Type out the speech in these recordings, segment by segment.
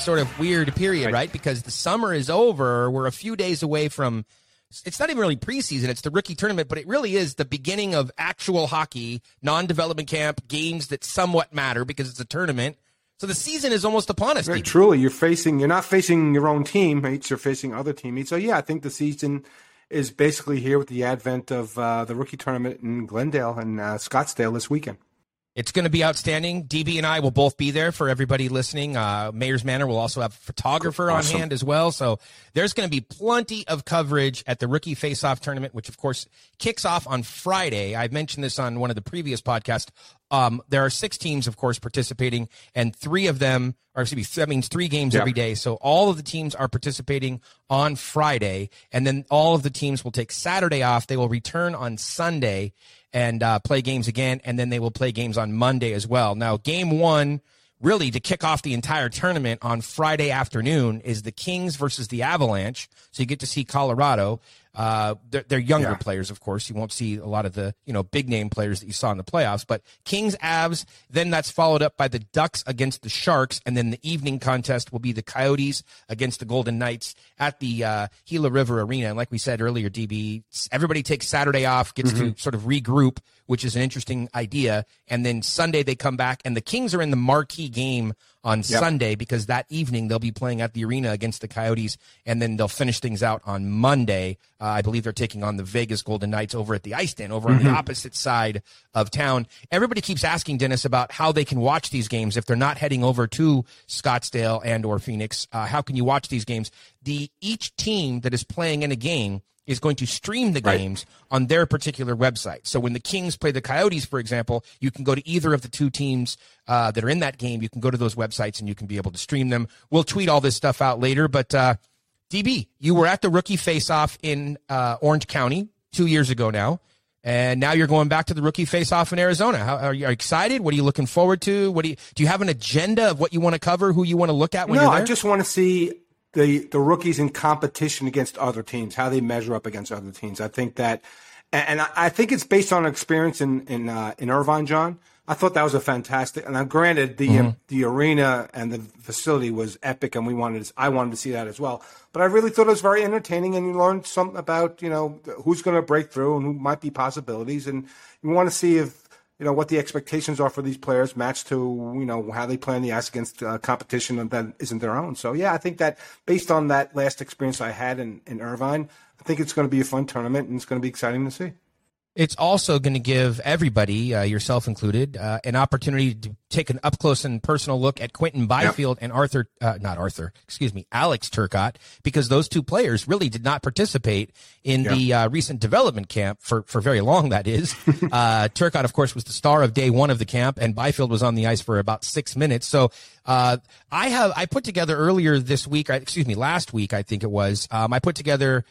sort of weird period, right? Because the summer is over. We're a few days away from. It's not even really preseason. It's the rookie tournament, but it really is the beginning of actual hockey, non-development camp, games that somewhat matter because it's a tournament. So the season is almost upon us. Right, truly, you're facing. You're not facing your own teammates. You're facing other teammates. So yeah, I think the season is basically here with the advent of uh, the rookie tournament in Glendale and uh, Scottsdale this weekend. It's going to be outstanding. DB and I will both be there for everybody listening. Uh, Mayor's Manor will also have a photographer Awesome. on hand as well. So there's going to be plenty of coverage at the Rookie Face-Off tournament, which of course kicks off on Friday. I've mentioned this on one of the previous podcasts. Um, there are six teams, of course, participating, and three of them, or excuse me, that means three games Yeah. every day. So all of the teams are participating on Friday, and then all of the teams will take Saturday off. They will return on Sunday and uh, play games again, and then they will play games on Monday as well. Now, game one, really to kick off the entire tournament on Friday afternoon, is the Kings versus the Avalanche. So you get to see Colorado. Uh, they're, they're younger Yeah. players, of course. You won't see a lot of the you know big name players that you saw in the playoffs. But Kings, Avs. Then that's followed up by the Ducks against the Sharks, and then the evening contest will be the Coyotes against the Golden Knights at the uh, Gila River Arena. And like we said earlier, DB, everybody takes Saturday off, gets to sort of regroup, which is an interesting idea. And then Sunday they come back, and the Kings are in the marquee game on Sunday because that evening they'll be playing at the arena against the Coyotes, and then they'll finish things out on Monday. Uh, I believe they're taking on the Vegas Golden Knights over at the Ice Den, over on the opposite side of town. Everybody keeps asking Dennis about how they can watch these games if they're not heading over to Scottsdale and or Phoenix. Uh, how can you watch these games? The each team that is playing in a game is going to stream the Right. games on their particular website. So when the Kings play the Coyotes, for example, you can go to either of the two teams uh, that are in that game. You can go to those websites and you can be able to stream them. We'll tweet all this stuff out later. But uh, DB, you were at the rookie face-off in uh, Orange County two years ago now. And now you're going back to the rookie face-off in Arizona. How, are you are you excited? What are you looking forward to? What do you do? You have an agenda of what you want to cover? Who you want to look at when no, you're there? I just want to see the the rookies in competition against other teams, how they measure up against other teams. I think that, and I, think it's based on experience in in uh, in Irvine, John. I thought that was a fantastic. And granted, the Mm-hmm. the arena and the facility was epic, and we wanted I wanted to see that as well. But I really thought it was very entertaining, and you learned something about you know who's going to break through and who might be possibilities, and you want to see if you know what the expectations are for these players matched to you know how they play on the ice against uh, competition that isn't their own. So yeah, I think that based on that last experience I had in, in Irvine, I think it's going to be a fun tournament and it's going to be exciting to see. It's also going to give everybody, uh, yourself included, uh, an opportunity to take an up close and personal look at Quinton Byfield and Arthur, uh, not Arthur, excuse me, Alex Turcotte, because those two players really did not participate in the uh, recent development camp for, for very long, that is. uh, Turcotte, of course, was the star of day one of the camp, and Byfield was on the ice for about six minutes. So uh, I have, I put together earlier this week, excuse me, last week, I think it was, um, I put together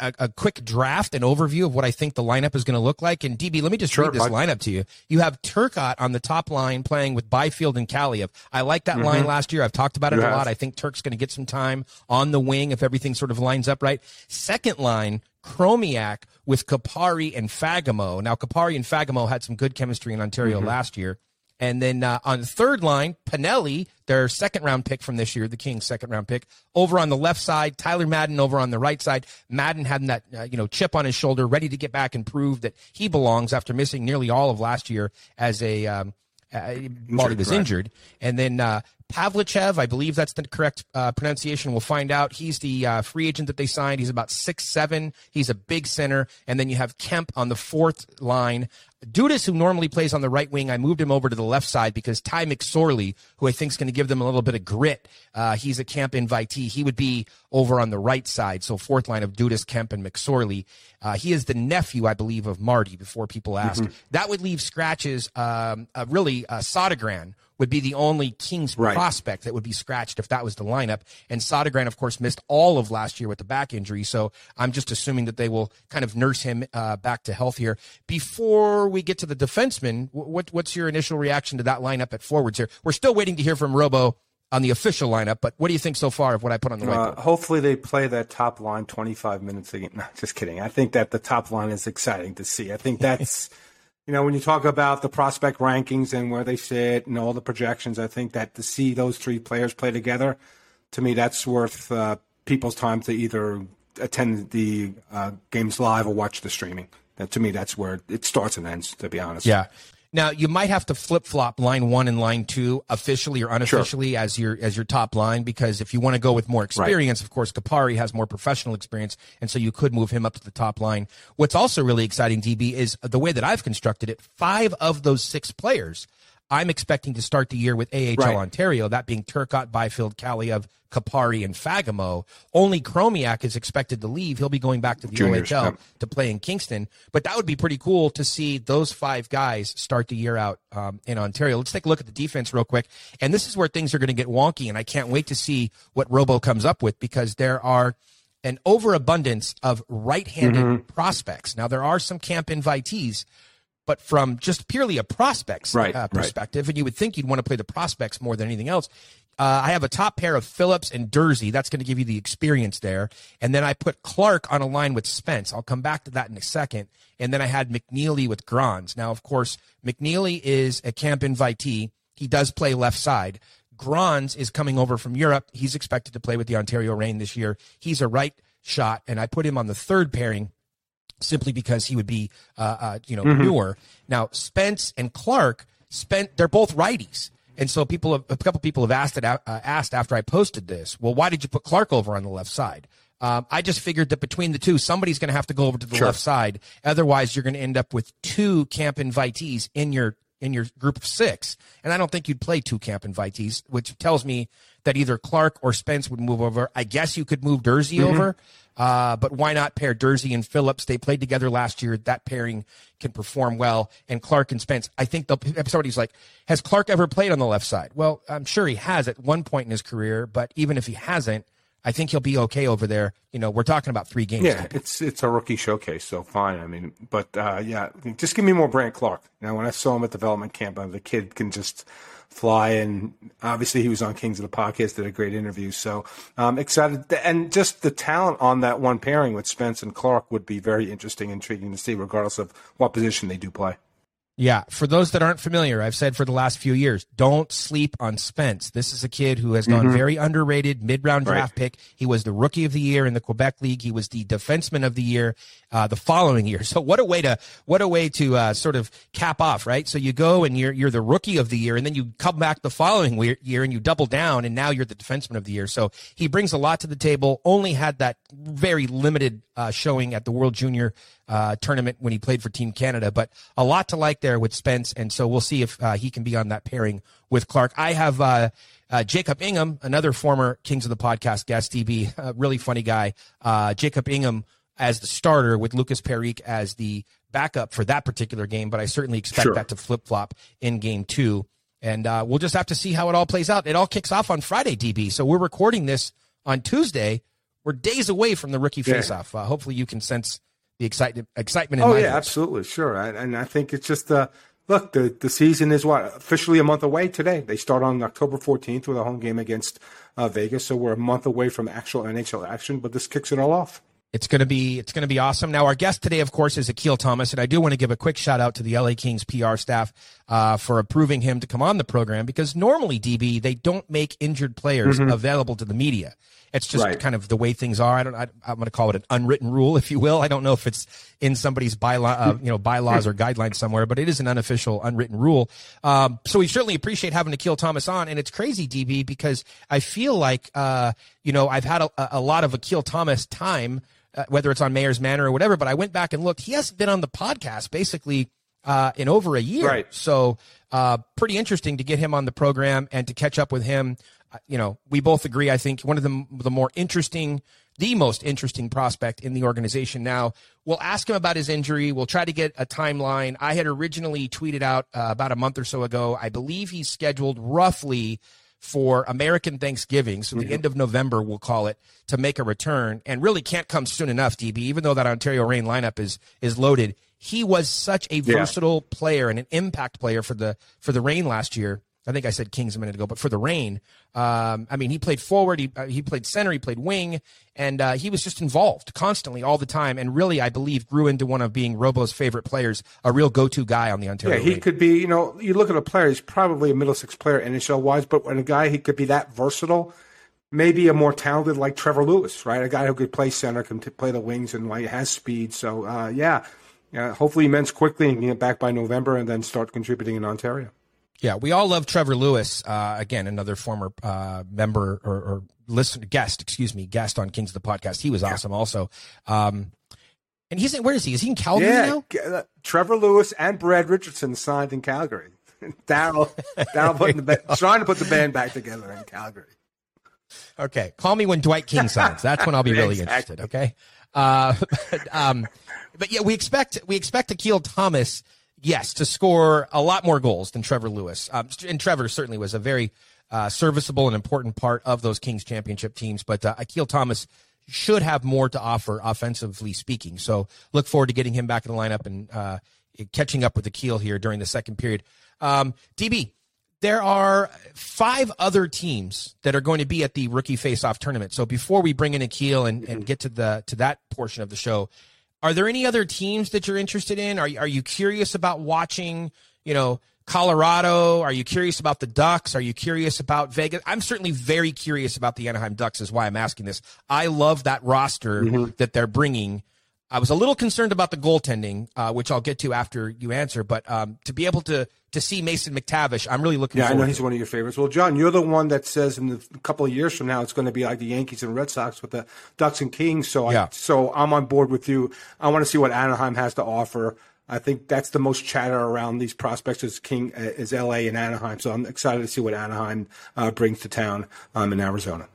a, a quick draft and overview of what I think the lineup is going to look like. And DB, let me just Sure, read this lineup to you. You have Turcotte on the top line playing with Byfield and Kaliyev. I like that line last year. I've talked about it Mm-hmm. A lot. I think Turk's going to get some time on the wing if everything sort of lines up right. Second line, Chromiak with Kupari and Fagemo. Now, Kupari and Fagemo had some good chemistry in Ontario Mm-hmm. last year. And then uh, on the third line, Pinelli, their second round pick from this year, the Kings' second round pick, over on the left side. Tyler Madden over on the right side. Madden having that uh, you know chip on his shoulder, ready to get back and prove that he belongs after missing nearly all of last year as a um, uh, he was injured. And then uh, Pavlychev, I believe that's the correct uh, pronunciation. We'll find out. He's the uh, free agent that they signed. He's about six seven. He's a big center. And then you have Kemp on the fourth line. Dudas, who normally plays on the right wing, I moved him over to the left side because Ty McSorley, who I think is going to give them a little bit of grit, uh, he's a camp invitee. He would be over on the right side. So fourth line of Dudas, Kemp, and McSorley. Uh, he is the nephew, I believe, of Marty. Before people ask, that would leave scratches. Um, uh, really, uh, Sodergran would be the only Kings Right. prospect that would be scratched if that was the lineup. And Sodergran, of course, missed all of last year with the back injury. So I'm just assuming that they will kind of nurse him uh, back to health here. Before we get to the defenseman, what, what's your initial reaction to that lineup at forwards here? We're still waiting to hear from Robo on the official lineup, but what do you think so far of what I put on the whiteboard? Uh, hopefully they play that top line 25 minutes again. No, just kidding. I think that the top line is exciting to see. I think that's, you know, when you talk about the prospect rankings and where they sit and all the projections, I think that to see those three players play together, to me, that's worth uh, people's time to either attend the uh, games live or watch the streaming. That, to me, that's where it starts and ends, to be honest. Yeah. Now you might have to flip flop line one and line two officially or unofficially as your as your top line because if you want to go with more experience, of course, Kupari has more professional experience, and so you could move him up to the top line. What's also really exciting, DB, is the way that I've constructed it. Five of those six players, I'm expecting to start the year with AHL Right. Ontario, that being Turcotte, Byfield, Kaliyev, Kupari, and Fagemo. Only Chromiak is expected to leave. He'll be going back to the Juniors, OHL yep. to play in Kingston. But that would be pretty cool to see those five guys start the year out um, in Ontario. Let's take a look at the defense real quick. And this is where things are going to get wonky. And I can't wait to see what Robo comes up with because there are an overabundance of right-handed Mm-hmm. prospects. Now there are some camp invitees, but from just purely a prospects Right, uh, right. perspective, and you would think you'd want to play the prospects more than anything else. Uh, I have a top pair of Phillips and Durzi. That's going to give you the experience there. And then I put Clarke on a line with Spence. I'll come back to that in a second. And then I had McNeely with Grons. Now, of course, McNeely is a camp invitee. He does play left side. Grons is coming over from Europe. He's expected to play with the Ontario Reign this year. He's a right shot, and I put him on the third pairing simply because he would be, uh, uh, you know, newer. Now, Spence and Clarke, spent they're both righties, and so people, have, a couple people have asked it, uh, asked after I posted this. Well, why did you put Clarke over on the left side? Um, I just figured that between the two, somebody's going to have to go over to the left side. Otherwise, you're going to end up with two camp invitees in your in your group of six. And I don't think you'd play two camp invitees, which tells me that either Clarke or Spence would move over. I guess you could move Durzi over, uh, but why not pair Durzi and Phillips? They played together last year. That pairing can perform well. And Clarke and Spence, I think they'll, somebody's like, has Clarke ever played on the left side? Well, I'm sure he has at one point in his career, but even if he hasn't, I think he'll be okay over there. You know, we're talking about three games. Yeah, it's it's a rookie showcase, so fine. I mean, but uh, yeah, just give me more Brandt Clarke. Now, when I saw him at development camp, uh, the kid can just fly, and obviously he was on Kings of the Podcast, did a great interview. So um, excited, and just the talent on that one pairing with Spence and Clarke would be very interesting, intriguing to see, regardless of what position they do play. Yeah, for those that aren't familiar, I've said for the last few years, don't sleep on Spence. This is a kid who has gone very underrated, mid-round draft pick. He was the rookie of the year in the Quebec League. He was the defenseman of the year uh, the following year. So what a way to what a way to uh, sort of cap off, right? So you go and you're you're the rookie of the year, and then you come back the following year and you double down, and now you're the defenseman of the year. So he brings a lot to the table. Only had that very limited uh, showing at the World Junior uh, tournament when he played for Team Canada, but a lot to like there with Spence, and so we'll see if uh, he can be on that pairing with Clarke. I have uh, uh, Jacob Ingham, another former Kings of the Podcast guest, DB, a really funny guy. Uh, Jacob Ingham as the starter with Lukas Parik as the backup for that particular game, but I certainly expect Sure. that to flip flop in game two. And uh, we'll just have to see how it all plays out. It all kicks off on Friday, DB. So we're recording this on Tuesday. We're days away from the rookie Yeah. faceoff. Uh, hopefully, you can sense the excitement excitement in Oh my yeah, absolutely, sure. I, and I think it's just uh, look the the season is what officially a month away today. They start on October 14th with a home game against uh, Vegas, so we're a month away from actual NHL action. But this kicks it all off. It's going to be it's going to be awesome. Now, our guest today, of course, is Akil Thomas, and I do want to give a quick shout out to the LA Kings PR staff uh, for approving him to come on the program because normally, DB, they don't make injured players available to the media. It's just Right. kind of the way things are. I don't. I, I'm going to call it an unwritten rule, if you will. I don't know if it's in somebody's bylaw, uh, you know, bylaws or guidelines somewhere, but it is an unofficial, unwritten rule. Um, so we certainly appreciate having Akil Thomas on, and it's crazy, DB, because I feel like, uh, you know, I've had a, a lot of Akil Thomas time, uh, whether it's on Mayor's Manor or whatever. But I went back and looked; he hasn't been on the podcast basically uh, in over a year. Right. So, uh, pretty interesting to get him on the program and to catch up with him. Uh, You know, we both agree. I think one of the the more interesting, the most interesting prospect in the organization. Now, we'll ask him about his injury. We'll try to get a timeline. I had originally tweeted out uh, about a month or so ago. I believe he's scheduled roughly for American Thanksgiving, so the mm-hmm. end of November, we'll call it, to make a return, and really can't come soon enough, DB. Even though that Ontario Reign lineup is is loaded, he was such a versatile player and an impact player for the for the Reign last year. I think I said Kings a minute ago, but for the Reign, um, I mean, he played forward, he uh, he played center, he played wing, and uh, he was just involved constantly all the time, and really, I believe, grew into one of being Robo's favorite players, a real go to guy on the Ontario. Yeah, he could be. You know, you look at a player; he's probably a middle six player NHL wise, but when a guy he could be that versatile, maybe a more talented like Trevor Lewis, right? A guy who could play center, can t- play the wings, and like has speed. So, uh, yeah, yeah. Hopefully, he mends quickly and can get back by November, and then start contributing in Ontario. Yeah, we all love Trevor Lewis. Uh, again, another former uh, member or, or listener, guest, excuse me, guest on Kings of the Podcast. He was awesome also. Um, and he's in, where is he? Is he in Calgary Yeah, now? uh, Trevor Lewis and Brad Richardson signed in Calgary. Darryl, Darryl putting the trying to put the band back together in Calgary. Okay, call me when Dwight King signs. That's when I'll be really Exactly. interested. Okay, uh, but, um, but yeah, we expect we expect Akil Thomas, yes, to score a lot more goals than Trevor Lewis. Um, and Trevor certainly was a very uh, serviceable and important part of those Kings championship teams. But uh, Akil Thomas should have more to offer offensively speaking. So look forward to getting him back in the lineup and uh, catching up with Akil here during the second period. Um, DB, there are five other teams that are going to be at the rookie face-off tournament. So before we bring in Akil and, and get to the to that portion of the show, are there any other teams that you're interested in? Are you- are you curious about watching? You know, Colorado. Are you curious about the Ducks? Are you curious about Vegas? I'm certainly very curious about the Anaheim Ducks. Is why I'm asking this. I love that roster that they're bringing. I was a little concerned about the goaltending, uh, which I'll get to after you answer. But um, to be able to to see Mason McTavish, I'm really looking Yeah, I know to he's one of your favorites. Well, John, you're the one that says in a couple of years from now it's going to be like the Yankees and Red Sox with the Ducks and Kings. So, Yeah. I, so I'm on board with you. I want to see what Anaheim has to offer. I think that's the most chatter around these prospects is King is LA and Anaheim. So I'm excited to see what Anaheim uh, brings to town um, in Arizona.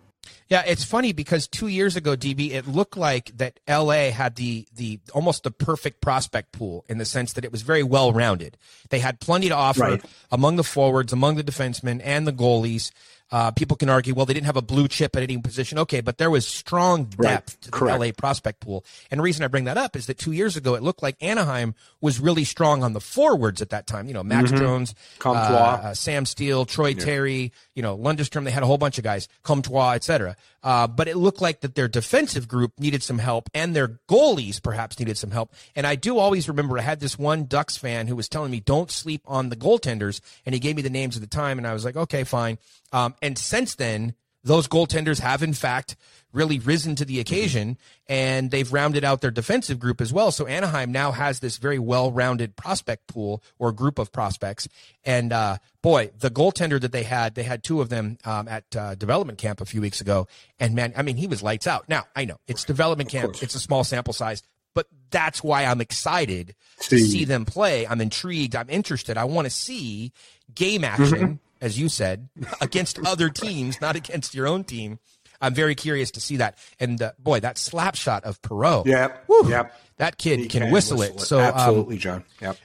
Yeah, it's funny because two years ago, DB, it looked like that LA had the the almost the perfect prospect pool in the sense that it was very well rounded. They had plenty to offer Right. among the forwards, among the defensemen, and the goalies. Uh, people can argue, well, they didn't have a blue chip at any position. Okay, but there was strong depth to the Correct. LA prospect pool. And the reason I bring that up is that two years ago, it looked like Anaheim was really strong on the forwards at that time. You know, Max Jones, Comtois. uh, uh, Sam Steel, Troy Terry, you know, Lundestrom. They had a whole bunch of guys, Comtois, et cetera. Uh, but it looked like that their defensive group needed some help and their goalies perhaps needed some help. And I do always remember I had this one Ducks fan who was telling me, don't sleep on the goaltenders. And he gave me the names at the time. And I was like, okay, fine. Um, and since then, those goaltenders have in fact really risen to the occasion and they've rounded out their defensive group as well. So Anaheim now has this very well-rounded prospect pool or group of prospects. And uh, boy, the goaltender that they had, they had two of them um, at uh, development camp a few weeks ago. And man, I mean, he was lights out. Now I know it's development camp; it's a small sample size, but that's why I'm excited to See. see them play. I'm intrigued. I'm interested. I want to see game action, as you said, against other teams, not against your own team. I'm very curious to see that. And uh, boy, that slap shot of Perot. Yep. Whew, Yep. That kid He can, whistle, it. So um, absolutely, John. Yep.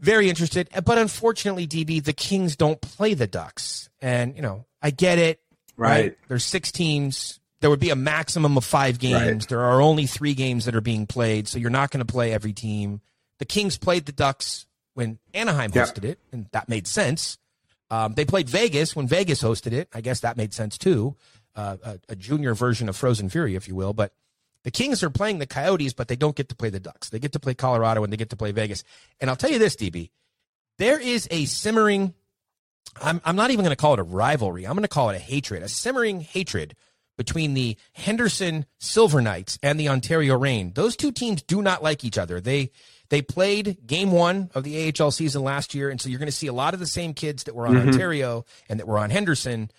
very interested. But unfortunately, DB, the Kings don't play the Ducks. And, you know, I get it. Right. There's six teams. There would be a maximum of five games. Right. There are only three games that are being played. So you're not going to play every team. The Kings played the Ducks when Anaheim Yep. hosted it, and that made sense. Um, they played Vegas when Vegas hosted it. I guess that made sense too. Uh, a, a junior version of Frozen Fury, if you will. But The Kings are playing the Coyotes, but they don't get to play the Ducks. They get to play Colorado and they get to play Vegas. And I'll tell you this, DB, there is a simmering. I'm I'm not even going to call it a rivalry. I'm going to call it a hatred, a simmering hatred between the Henderson Silver Knights and the Ontario Reign. Those two teams do not like each other. They they played game one of the AHL season last year, and so you're going to see a lot of the same kids that were on Ontario and that were on Henderson.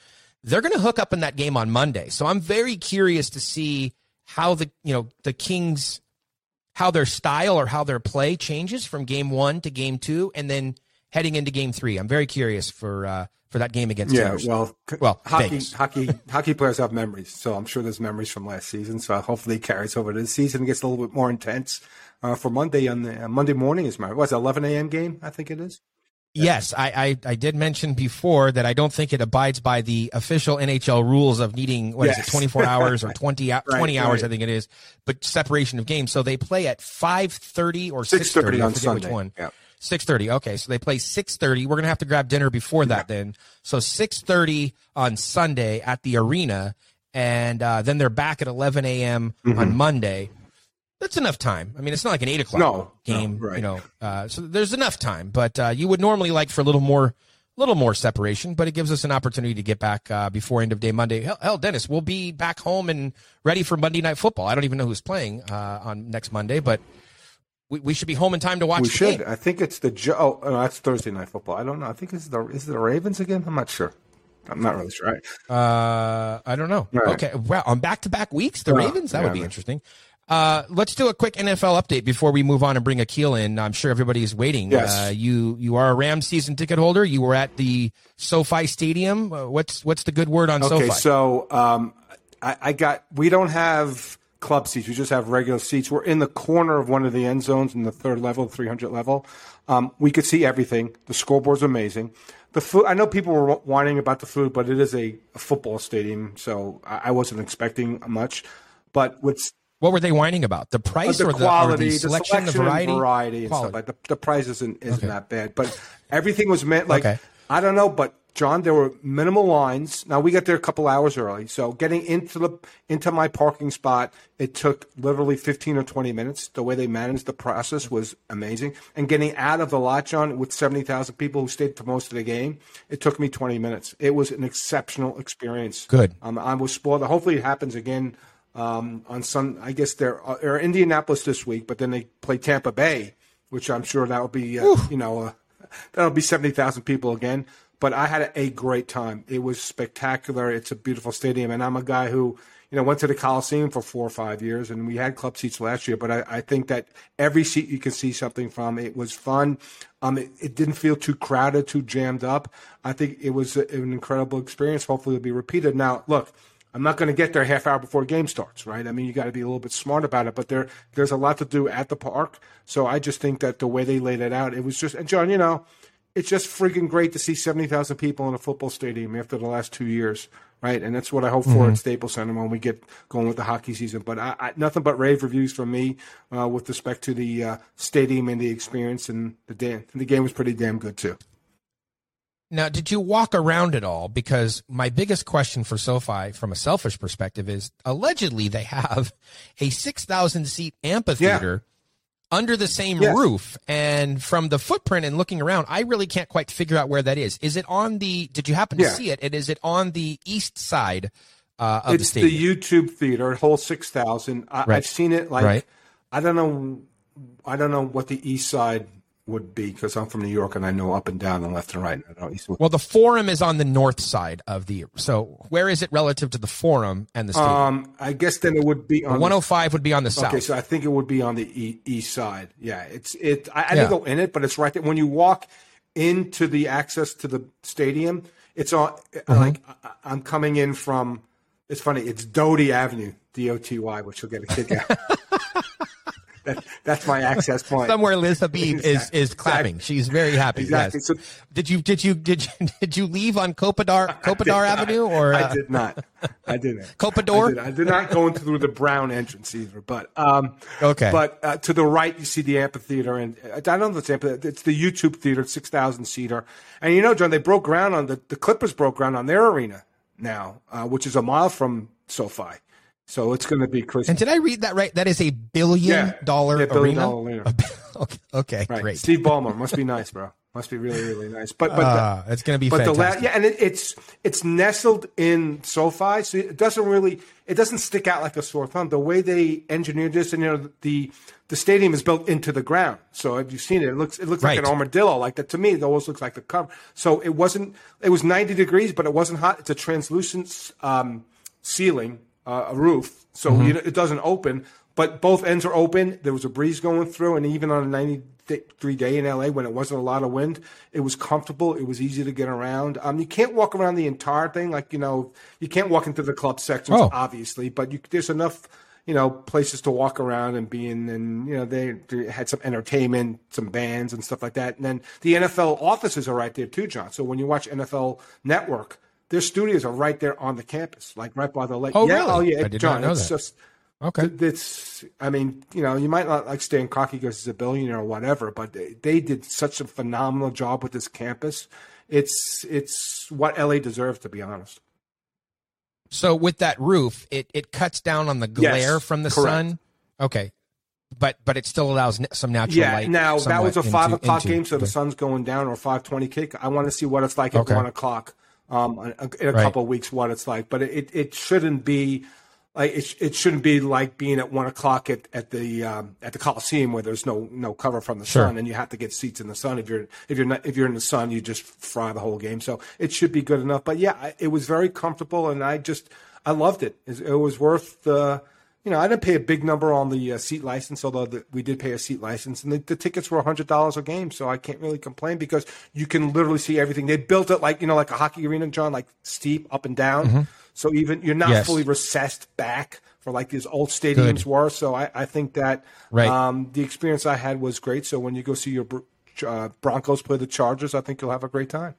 They're going to hook up in that game on Monday. So I'm very curious to see how the you know the Kings how their style or how their play changes from game one to game two, and then heading into game three. I'm very curious for uh, for that game against Yeah, Henderson. well, Well, hockey, Vegas. hockey, hockey players have memories, so I'm sure there's memories from last season. So hopefully it carries over to this season and gets a little bit more intense uh, for Monday on the uh, Monday morning. Is my what's it, 11 a.m. game? I think it is. Yes, I, I I did mention before that I don't think it abides by the official NHL rules of needing what is Yes. it 24 hours or 20 hou- 20 Right, hours right. I think it is, but separation of games. So they play at 5:30 or 6:30 6:30 on Sunday. which one. Yeah. 6:30. Okay, so they play 6:30. We're going to have to grab dinner before that then. So 6:30 on Sunday at the arena and uh, then they're back at 11 a.m. on Monday. That's enough time. I mean, it's not like an eight o'clock No, game, no, right. you know. Uh, so there's enough time, but uh, you would normally like for a little more, little more separation. But it gives us an opportunity to get back uh, before end of day Monday. Hell, hell, Dennis, we'll be back home and ready for Monday night football. I don't even know who's playing uh, on next Monday, but we, we should be home in time to watch. We should. game. I think it's the Jo- oh, no, that's Thursday night football. I don't know. I think it's the is it the Ravens again? I'm not sure. I'm not really sure. Uh, I don't know. Right. Okay, well, on back to back weeks, the Yeah, Ravens. That yeah, would be man. interesting. Uh, let's do a quick NFL update before we move on and bring Akil in. I'm sure everybody is waiting. Yes. Uh, you you are a Rams season ticket holder. You were at the SoFi Stadium. Uh, what's what's the good word on Okay, SoFi? Okay, so um, I, I got. We don't have club seats. We just have regular seats. We're in the corner of one of the end zones in the third level, 300 level. Um, we could see everything. The scoreboard's amazing. The food. I know people were whining about the food, but it is a, a football stadium, so I, I wasn't expecting much. But what's what were they whining about? The price the or, quality, the, or the the selection, selection, the variety, and variety, and Quality. stuff like the, the price isn't isn't that bad, but everything was meant like Okay. I don't know, but John, there were minimal lines. Now we got there a couple hours early, so getting into the into my parking spot, it took literally fifteen or twenty minutes. The way they managed the process was amazing, and getting out of the lot, John, with seventy thousand people who stayed for most of the game, it took me twenty minutes. It was an exceptional experience. Good. Um, I was spoiled. Hopefully, it happens again um, on some. I guess they're, uh, they're Indianapolis this week, but then they play Tampa Bay, which I'm sure that will be uh, you know uh, that'll be seventy thousand people again. But I had a great time. It was spectacular. It's a beautiful stadium, and I'm a guy who you know went to the Coliseum for four or five years, and we had club seats last year. But I, I think that every seat you can see something from. It was fun. Um, it, it didn't feel too crowded, too jammed up. I think it was a, an incredible experience. Hopefully, it'll be repeated. Now, look. I'm not going to get there half hour before the game starts, right? I mean, you got to be a little bit smart about it, but there there's a lot to do at the park. So I just think that the way they laid it out, it was just. And John, you know, it's just freaking great to see seventy thousand people in a football stadium after the last two years, right? And that's what I hope for at Staples Center when we get going with the hockey season. But I, I, nothing but rave reviews from me uh, with respect to the uh, stadium and the experience, and the damn, the game was pretty damn good too. Now, did you walk around at all? Because my biggest question for SoFi, from a selfish perspective, is allegedly they have a 6,000 seat amphitheater under the same Yes. roof. And from the footprint and looking around, I really can't quite figure out where that is. Is it on the, did you happen to Yeah. see it? And is it on the east side uh, of it's the the. YouTube theater, whole six thousand. Right. I've seen it like Right. I don't know, I don't know what the east side would be because I'm from New York and I know up and down and left and right. I don't east. well, the forum is on the north side of the, so where is it relative to the forum and the stadium? Um, I guess then it would be on. the- 105 would be on the south. Okay, so I think it would be on the e- east side. Yeah, it's it. I, I Yeah. didn't go in it, but it's right there. When you walk into the access to the stadium, it's on. Mm-hmm. Like I, I'm coming in from. It's funny. It's Doty Avenue, D O T Y, which you'll get a kick out. that, that's my access point. somewhere Liz Habib is Exactly. is clapping. Exactly. She's very happy. Exactly. Yes. So- did you did you did you did you leave on Copadar Copadar Avenue or I uh, did not. I didn't. Copador? I did, I did not go in through the brown entrance either. But um, Okay. But uh, to the right, you see the amphitheater, and uh, I don't know if it's amphitheater. It's the YouTube theater, six thousand seater. And you know, John, they broke ground on the the Clippers broke ground on their arena now, uh, which is a mile from SoFi. So it's going to be Chris. And did I read that right? That is a billion Yeah. dollar Yeah, billion arena. dollar arena. Okay, right. great. Steve Ballmer must be nice, bro. Must be really, really nice. But but Ah, it's going to be but the fantastic. la- yeah, and it, it's it's nestled in SoFi, so it doesn't really it doesn't stick out like a sore thumb. The way they engineered this, and you know the the stadium is built into the ground. So if you've seen it, it looks it looks like an armadillo. Like that to me, it always looks like the cover. So it wasn't. It was ninety degrees, but it wasn't hot. It's a translucent um, ceiling, uh, a roof, so Mm-hmm. you know, it doesn't open. But both ends are open. There was a breeze going through, and even on a ninety-three day in LA when it wasn't a lot of wind, it was comfortable. It was easy to get around. Um, you can't walk around the entire thing, like you know, you can't walk into the club sections, Oh. obviously, but you, there's enough. You know, places to walk around and be in, and you know they, they had some entertainment, some bands and stuff like that. And then the NFL offices are right there too, John. So when you watch NFL Network, their studios are right there on the campus, like right by the lake. Oh, yeah, really? Oh, yeah, I did John. not know it's that. just Okay. th- It's, I mean, you know, you might not like Stan Kroenke because he's a billionaire or whatever, but they, they did such a phenomenal job with this campus. It's, it's what LA deserves, to be honest. So with that roof, it, it cuts down on the glare Yes, from the correct. sun. Okay. But but it still allows some natural Yeah. light. Now that was a five into- o'clock into game, so the the- sun's going down, or five twenty kick. I want to see what it's like at Okay. one o'clock. Um, in a Right. couple of weeks, what it's like, but it, it shouldn't be like it, it shouldn't be like being at one o'clock at, at the um, at the Coliseum where there's no no cover from the Sure. sun and you have to get seats in the sun. If you're if you're not if you're in the sun, you just fry the whole game. So it should be good enough. But yeah, it was very comfortable, and I just I loved it. It, it was worth the. You know, I didn't pay a big number on the uh, seat license, although the, we did pay a seat license, and the, the tickets were hundred dollars a game, so I can't really complain because you can literally see everything. They built it like you know, like a hockey arena, John, like steep up and down. So even you're not Yes. fully recessed back for like these old stadiums Good. were. So I, I think that Right. um, the experience I had was great. So when you go see your uh, Broncos play the Chargers, I think you'll have a great time.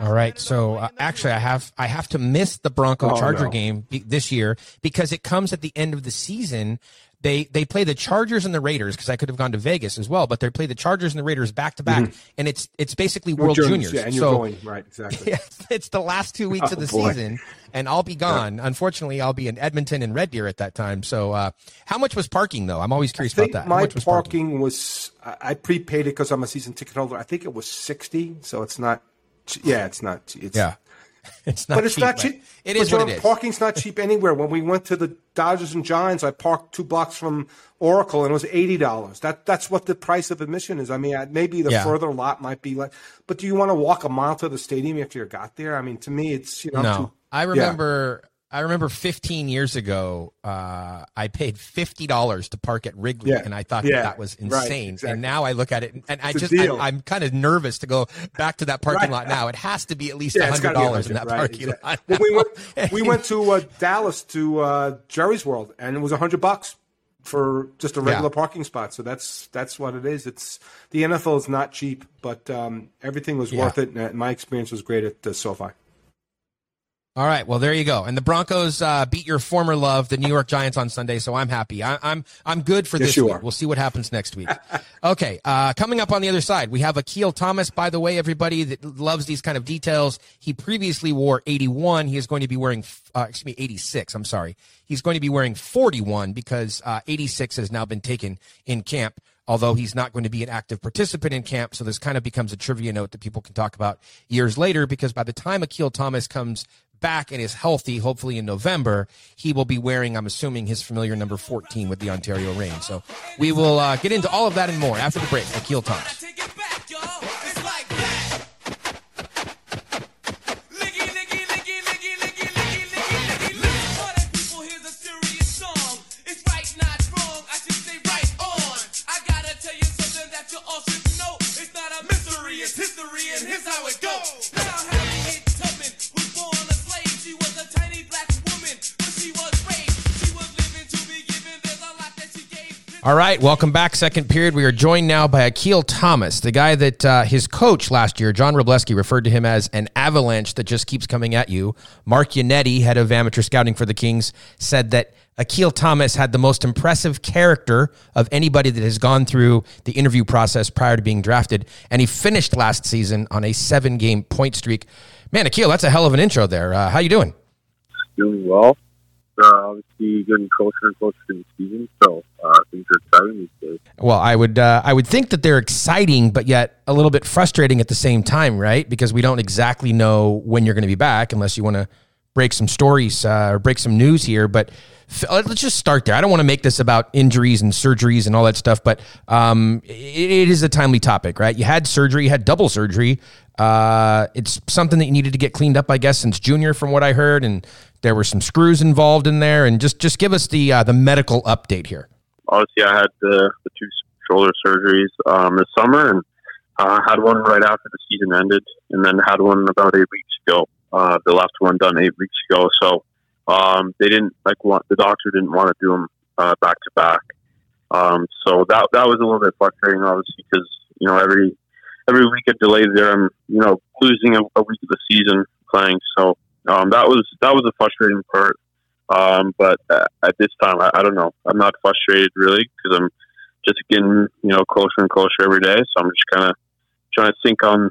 All right. So uh, actually, I have I have to miss the Bronco Oh, Charger no. game be- this year because it comes at the end of the season. They they play the Chargers and the Raiders because I could have gone to Vegas as well, but they play the Chargers and the Raiders back to back, and it's it's basically World Juniors. Mm-hmm. Yeah, and you're so going right exactly. yeah, it's the last two weeks of the Oh, boy. season, and I'll be gone. Unfortunately, I'll be in Edmonton and Red Deer at that time. So, uh, how much was parking though? I'm always curious about that. How my much was parking, was I I prepaid it because I'm a season ticket holder. I think it was sixty, so it's not. Yeah, it's not. It's, Yeah, it's not. but it's cheap, not cheap. It But what it is. Parking's not cheap anywhere. When we went to the Dodgers and Giants, I parked two blocks from Oracle, and it was eighty dollars. That that's what the price of admission is. I mean, maybe the Yeah. further lot might be less. But do you want to walk a mile to the stadium after you got there? I mean, to me, it's you know. No, too- I yeah. I remember 15 years ago, uh, I paid fifty dollars to park at Wrigley, Yeah. and I thought Yeah. that, that was Right, insane. exactly. And now I look at it, and, and I just. I, I'm kind of nervous to go back to that parking Right. lot now. It has to be at least Yeah, hundred dollars in that right, parking exactly. lot. Well, we went we went to uh, Dallas to uh, Jerry's World, and it was hundred bucks for just a regular parking spot. So that's that's what it is. It's the NFL is not cheap, but um, everything was worth it. And my experience was great at uh, SoFi. All right, well there you go. And the Broncos uh, beat your former love, the New York Giants, on Sunday, so I'm happy. I, I'm I'm good for Yes, this you week. are. We'll see what happens next week. okay, uh, coming up on the other side, we have Akil Thomas. By the way, everybody that loves these kind of details, he previously wore 81. He is going to be wearing, uh, excuse me, 86. I'm sorry. He's going to be wearing 41 because uh, 86 has now been taken in camp although he's not going to be an active participant in camp. So this kind of becomes a trivia note that people can talk about years later because by the time Akil Thomas comes back and is healthy, hopefully in November, he will be wearing, I'm assuming, his familiar number 14 with the Ontario Reign. So we will uh, get into all of that and more after the break. Akil Thomas. All right, welcome back. Second period. We are joined now by Akil Thomas, the guy that uh, his coach last year, John Wroblewski, referred to him as an avalanche that just keeps coming at you. Mark Yannetti, head of amateur scouting for the Kings, said that Akil Thomas had the most impressive character of anybody that has gone through the interview process prior to being drafted, and he finished last season on a seven-game point streak. Man, Akil, that's a hell of an intro there. Uh, how you doing? doing well. Uh, obviously getting closer and closer to the season, so uh, things are exciting these days. Well, I would uh, I would think that they're exciting, but yet a little bit frustrating at the same time, right? Because we don't exactly know when you're going to be back, unless you want to break some stories uh, or break some news here. But uh, let's just start there. I don't want to make this about injuries and surgeries and all that stuff, but um, it, it is a timely topic, right? You had surgery, you had double surgery. Uh, it's something that you needed to get cleaned up, I guess, since junior, from what I heard, and there were some screws involved in there. And just just give us the uh, the medical update here. Obviously, I had the, the two shoulder surgeries um, this summer, and uh, had one right after the season ended, and then had one about eight weeks ago. Uh, the last one done eight weeks ago. So um, they didn't like want the doctor didn't want to do them uh, back to back. Um, so that that was a little bit frustrating, obviously, because you know every every week of delay there, I'm you know losing a, a week of the season playing. So um, that was that was a frustrating part. Um, but at this time, I, I don't know. I'm not frustrated really because I'm just getting you know closer and closer every day. So I'm just kind of trying to think on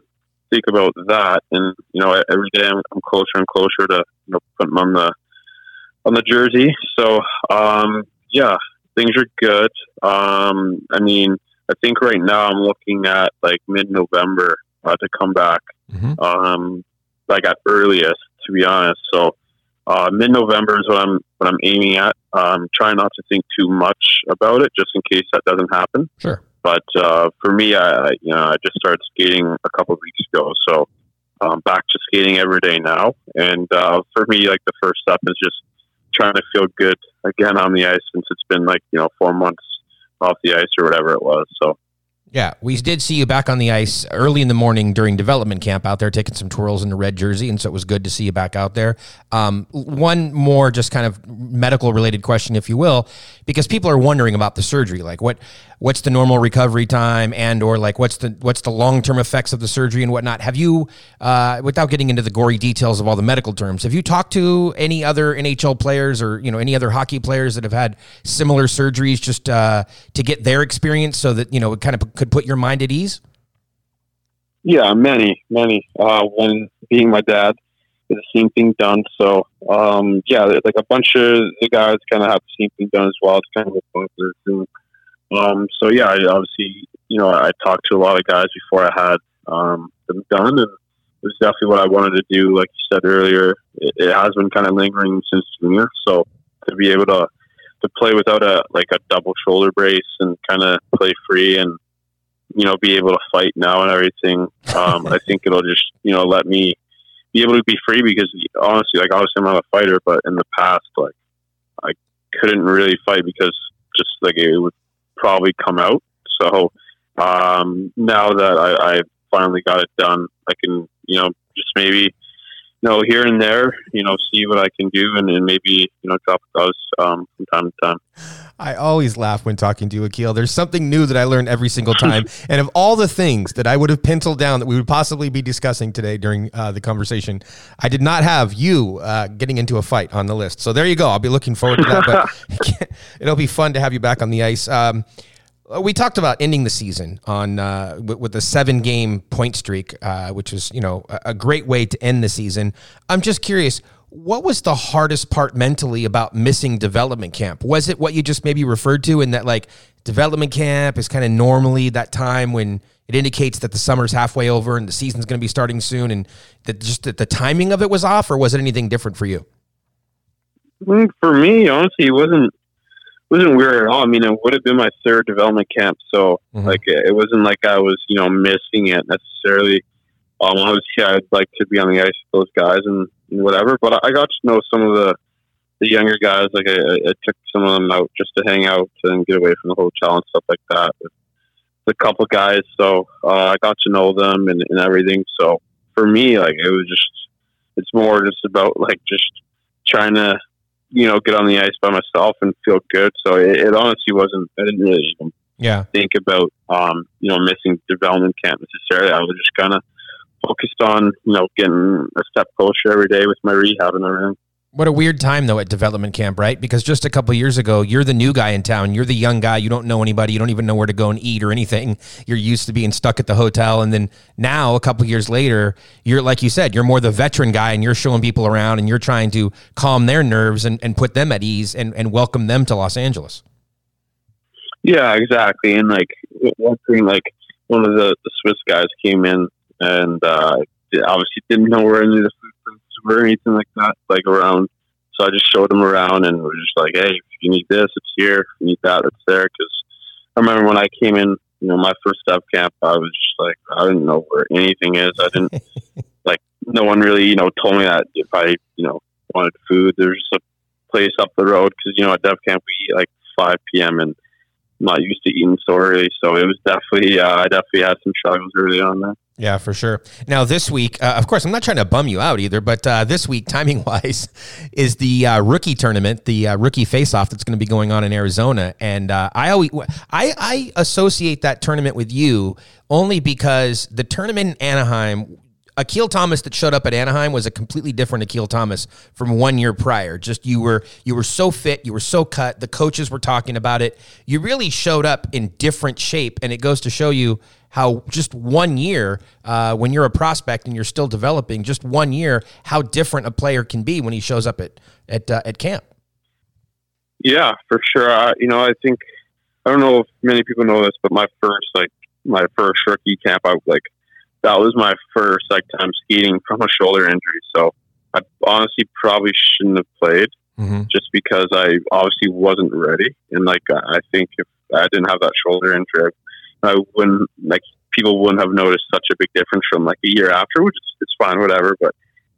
think about that, and you know every day I'm, I'm closer and closer to you know putting on the on the jersey. So um, yeah, things are good. Um, I mean, I think right now I'm looking at like mid November uh, to come back. Mhm. Um, like at earliest, to be honest. So uh, mid November is what I'm what I'm aiming at. Um, trying not to think too much about it, just in case that doesn't happen. Sure. But uh, for me, I you know I just started skating a couple of weeks ago, so um, back to skating every day now. And uh, for me, like the first step is just trying to feel good again on the ice since it's been like you know four months off the ice or whatever it was. So Yeah, we did see you back on the ice early in the morning during development camp out there taking some twirls in the red jersey, and so it was good to see you back out there. Um, one more just kind of medical related question, if you will, because people are wondering about the surgery, like what what's the normal recovery time, and or like what's the what's the long term effects of the surgery and whatnot. Have you, uh, without getting into the gory details of all the medical terms, have you talked to any other NHL players or you know any other hockey players that have had similar surgeries just uh, to get their experience, so that you know it kind of could put your mind at ease? yeah, many, many. Uh, when being my dad, the same thing done. So um, yeah, like a bunch of the guys kind of have the same thing done as well. It's kind of a thing. Um, so yeah, I obviously, you know, I talked to a lot of guys before I had um, them done, and it was definitely what I wanted to do. Like you said earlier, it, it has been kind of lingering since junior. So to be able to to play without a like a double shoulder brace and kind of play free and you know be able to fight now and everything, um, I think it'll just you know let me be able to be free because honestly, like obviously I'm not a fighter, but in the past, like I couldn't really fight because just like it would probably come out. So um, now that I, I finally got it done, I can you know just maybe know here and there you know see what I can do and, and maybe you know drop those um, from time to time. I always laugh when talking to you, Akil. There's something new that I learn every single time. and of all the things that I would have penciled down that we would possibly be discussing today during uh, the conversation, I did not have you uh, getting into a fight on the list. So there you go. I'll be looking forward to that. But it'll be fun to have you back on the ice. Um, we talked about ending the season on uh, with, a seven game point streak, uh, which is you know a, a great way to end the season. I'm just curious, what was the hardest part mentally about missing development camp? Was it what you just maybe referred to in that like development camp is kind of normally that time when it indicates that the summer's halfway over and the season's going to be starting soon, and that just that the timing of it was off, or was it anything different for you? Mm, For me, honestly, it wasn't wasn't weird at all. I mean, it would have been my third development camp, so Mhm. like it it wasn't like I was you know missing it necessarily. Um, obviously, I'd like to be on the ice with those guys and, and whatever, but I got to know some of the the younger guys. Like I, I took some of them out just to hang out and get away from the hotel and stuff like that. With a couple guys, so uh, I got to know them and, and everything. So for me, like it was just it's more just about like just trying to you know, get on the ice by myself and feel good. So it, it honestly wasn't. I didn't really even Yeah. think about, um, you know, missing development camp necessarily. I was just kind of focused on, you know, getting a step closer every day with my rehab and everything. What a weird time though at development camp, right? Because just a couple years ago, you're the new guy in town. You're the young guy. You don't know anybody. You don't even know where to go and eat or anything. You're used to being stuck at the hotel, and then now a couple years later, you're like you said, you're more the veteran guy, and you're showing people around, and you're trying to calm their nerves and, and put them at ease and, and welcome them to Los Angeles. Yeah, exactly. And like one thing, like one of the, the Swiss guys came in and uh, obviously didn't know where any of the or anything like that, like around. So I just showed him around and it was just like, hey, if you need this, it's here. If you need that, it's there. Because I remember when I came in, you know, my first step camp, I was just like, I didn't know where anything is. I didn't like. No one really, you know, told me that if I, you know, wanted food, there's a place up the road because you know at Dev Camp we eat like 5 p.m. and not used to eating so early, so it was definitely uh, I definitely had some struggles early on there. Yeah, for sure. Now this week, uh, of course, I'm not trying to bum you out either, but uh, this week, timing wise, is the uh, rookie tournament, the uh, rookie face off that's going to be going on in Arizona, and uh, I always I, I associate that tournament with you only because the tournament in Anaheim. Akil Thomas that showed up at Anaheim was a completely different Akil Thomas from one year prior. Just you were you were so fit, you were so cut. The coaches were talking about it. You really showed up in different shape, and it goes to show you how just one year, uh, when you're a prospect and you're still developing, just one year, how different a player can be when he shows up at at uh, at camp. Yeah, for sure. I, you know, I think I don't know if many people know this, but my first like my first rookie camp, I like that was my first like time skating from a shoulder injury. So I honestly probably shouldn't have played Mm-hmm. just because I obviously wasn't ready. And like I think if I didn't have that shoulder injury, I wouldn't like people wouldn't have noticed such a big difference from like a year after, which is it's fine, whatever. But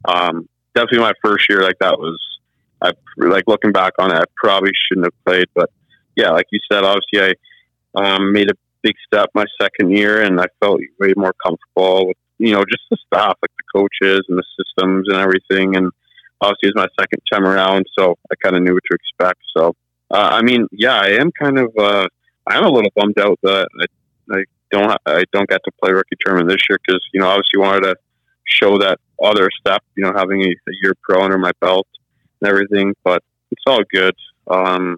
um, definitely my first year like that was I like looking back on it, I probably shouldn't have played. But yeah, like you said, obviously I um, made a big step my second year, and I felt way more comfortable with you know just the staff, like the coaches and the systems and everything. And obviously, it was my second time around, so I kind of knew what to expect. So uh, I mean, yeah, I am kind of uh, I'm a little bummed out that I, I don't I don't get to play rookie tournament this year because you know obviously wanted to show that other step, you know, having a, a year pro under my belt and everything. But it's all good. Um,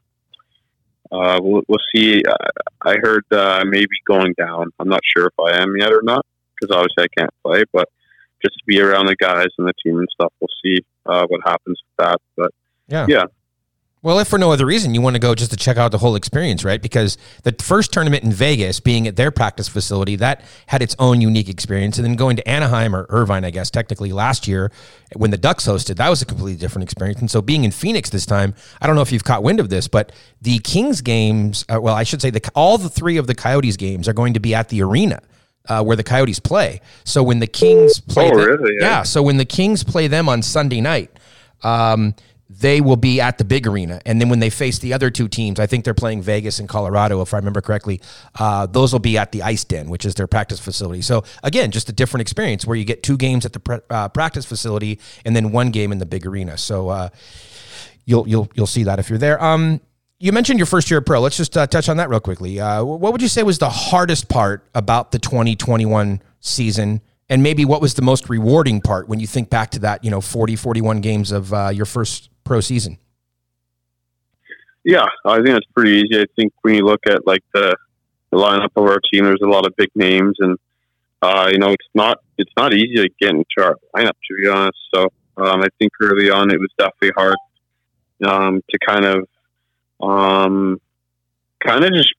uh, we'll, we'll see. I, I heard uh, maybe going down. I'm not sure if I am yet or not because obviously I can't play. But just to be around the guys and the team and stuff, we'll see uh, what happens with that. But Yeah. yeah, Well, if for no other reason, you want to go just to check out the whole experience, right? Because the first tournament in Vegas, being at their practice facility, that had its own unique experience. And then going to Anaheim or Irvine, I guess, technically last year when the Ducks hosted, that was a completely different experience. And so being in Phoenix this time, I don't know if you've caught wind of this, but the Kings games, uh, well, I should say the, all the three of the Coyotes games are going to be at the arena. Uh, where the Coyotes play. So when the Kings play, Oh, them- really? yeah. Yeah. So when the Kings play them on Sunday night, um, they will be at the big arena. And then when they face the other two teams, I think they're playing Vegas and Colorado, if I remember correctly. Uh, those will be at the Ice Den, which is their practice facility. So again, just a different experience where you get two games at the pre- uh, practice facility and then one game in the big arena. So uh, you'll you'll you'll see that if you're there. Um, you mentioned your first year at pro. Let's just uh, touch on that real quickly. Uh, what would you say was the hardest part about the 2021 season? And maybe what was the most rewarding part when you think back to that, you know, 40, 41 games of uh, your first pro season? Yeah, I think that's pretty easy. I think when you look at like the, the lineup of our team, there's a lot of big names, and uh, you know it's not it's not easy to get into our lineup to be honest. So um, I think early on it was definitely hard um, to kind of um, kind of just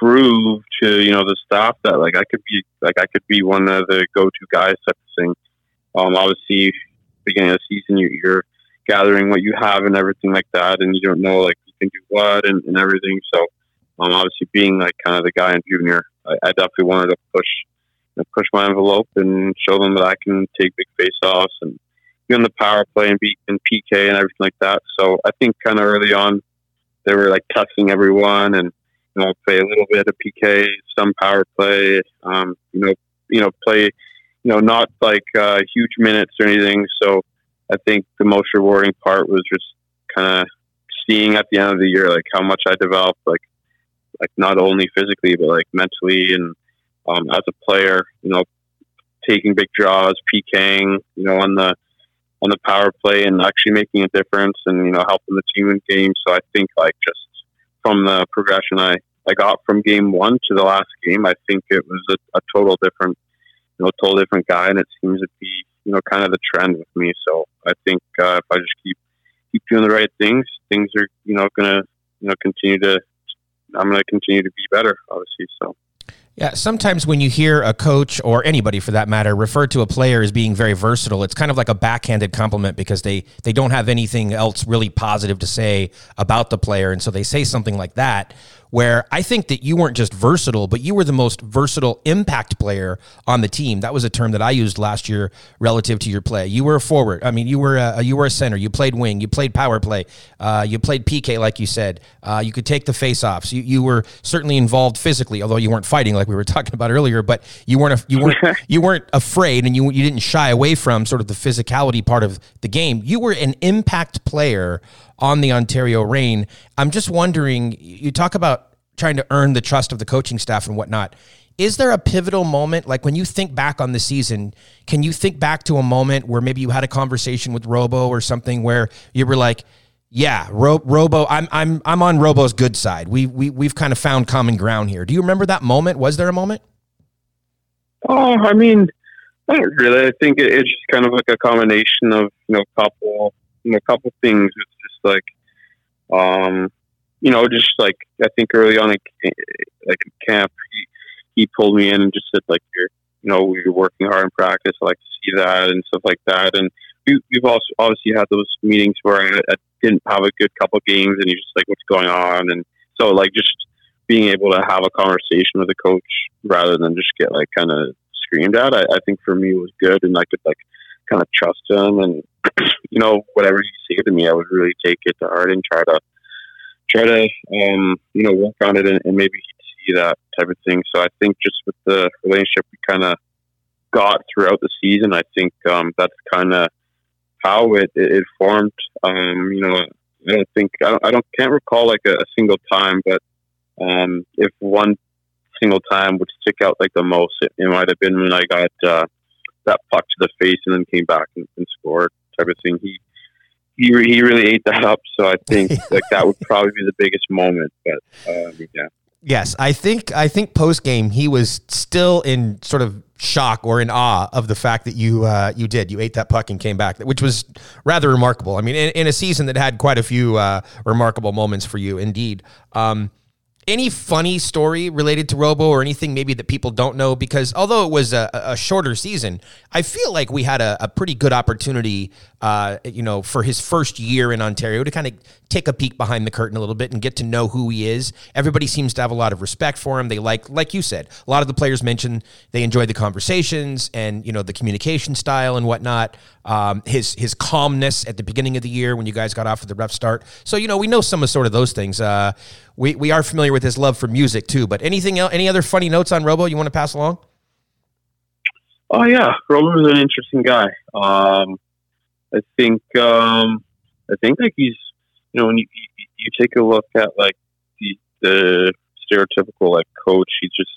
prove to you know the staff that like I could be like I could be one of the go to guys type of thing. Um, obviously, beginning of the season, you, you're gathering what you have and everything like that, and you don't know like you can do what and, and everything. So, um, obviously, being like kind of the guy in junior, I, I definitely wanted to push you know, push my envelope and show them that I can take big face offs and be on the power play and be in PK and everything like that. So, I think kind of early on, they were like testing everyone and know play a little bit of PK, some power play, um, you know, you know play. You know, not like uh, huge minutes or anything. So I think the most rewarding part was just kind of seeing at the end of the year like how much I developed, like like not only physically but like mentally and um, as a player. You know, taking big draws, PKing. You know, on the on the power play and actually making a difference and you know helping the team in games. So I think like just from the progression I I got from game one to the last game, I think it was a, a total different you know total different guy, and it seems to be you know kind of the trend with me. So I think uh, if I just keep keep doing the right things, things are you know gonna you know continue to I'm gonna continue to be better, obviously. So. Yeah, sometimes when you hear a coach or anybody for that matter refer to a player as being very versatile, it's kind of like a backhanded compliment because they they don't have anything else really positive to say about the player and so they say something like that where I think that you weren't just versatile, but you were the most versatile impact player on the team. That was a term that I used last year relative to your play. You were a forward. I mean, you were a, you were a center. You played wing. You played power play. Uh, you played PK, like you said. Uh, you could take the face offs. You, you were certainly involved physically, although you weren't fighting like we were talking about earlier. But you weren't you weren't you weren't afraid, and you you didn't shy away from sort of the physicality part of the game. You were an impact player on the Ontario Reign. I'm just wondering, you talk about trying to earn the trust of the coaching staff and whatnot. Is there a pivotal moment, like when you think back on the season, can you think back to a moment where maybe you had a conversation with Robo or something where you were like, yeah, Ro- Robo, I'm I'm I'm on Robo's good side. We we we've kind of found common ground here. Do you remember that moment? Was there a moment? Oh, I mean, don't really. I think it, it's just kind of like a combination of you know, couple, you know, couple things. It's just like, um, you know, just like I think early on, in, like camp, he, he pulled me in and just said like, you're, you know, you're working hard in practice. I like to see that and stuff like that. And we, we've also obviously had those meetings where I, I didn't have a good couple games, and you're just like, what's going on? And so like just being able to have a conversation with a coach rather than just get like kind of screamed at, I, I think for me was good, and I could like kind of trust him, and you know whatever he said to me, I would really take it to heart and try to try to um, you know work on it, and, and maybe he'd see that type of thing. So I think just with the relationship we kind of got throughout the season, I think um, that's kind of how it, it, it formed. Um, you know, I don't think I don't, I don't can't recall like a, a single time, but um, if one single time would stick out like the most, it, it might have been when I got uh, that puck to the face and then came back and, and scored type of thing. He he re- he really ate that up, so I think like that would probably be the biggest moment. But um, yeah. Yes, I think I think post game he was still in sort of shock or in awe of the fact that you uh, you did you ate that puck and came back, which was rather remarkable. I mean, in, in a season that had quite a few uh, remarkable moments for you, indeed. Um, any funny story related to Robo or anything maybe that people don't know? Because although it was a, a shorter season, I feel like we had a, a pretty good opportunity, uh, you know, for his first year in Ontario to kind of take a peek behind the curtain a little bit and get to know who he is. Everybody seems to have a lot of respect for him. They like, like you said, a lot of the players mentioned they enjoyed the conversations and you know the communication style and whatnot. Um, his his calmness at the beginning of the year when you guys got off with the rough start. So you know we know some of sort of those things. Uh, we we are familiar with his love for music too. But anything else? Any other funny notes on Robo you want to pass along? Oh yeah, Roman was an interesting guy. Um, I think um, I think like he's you know when you you- take a look at like the the stereotypical like coach, he just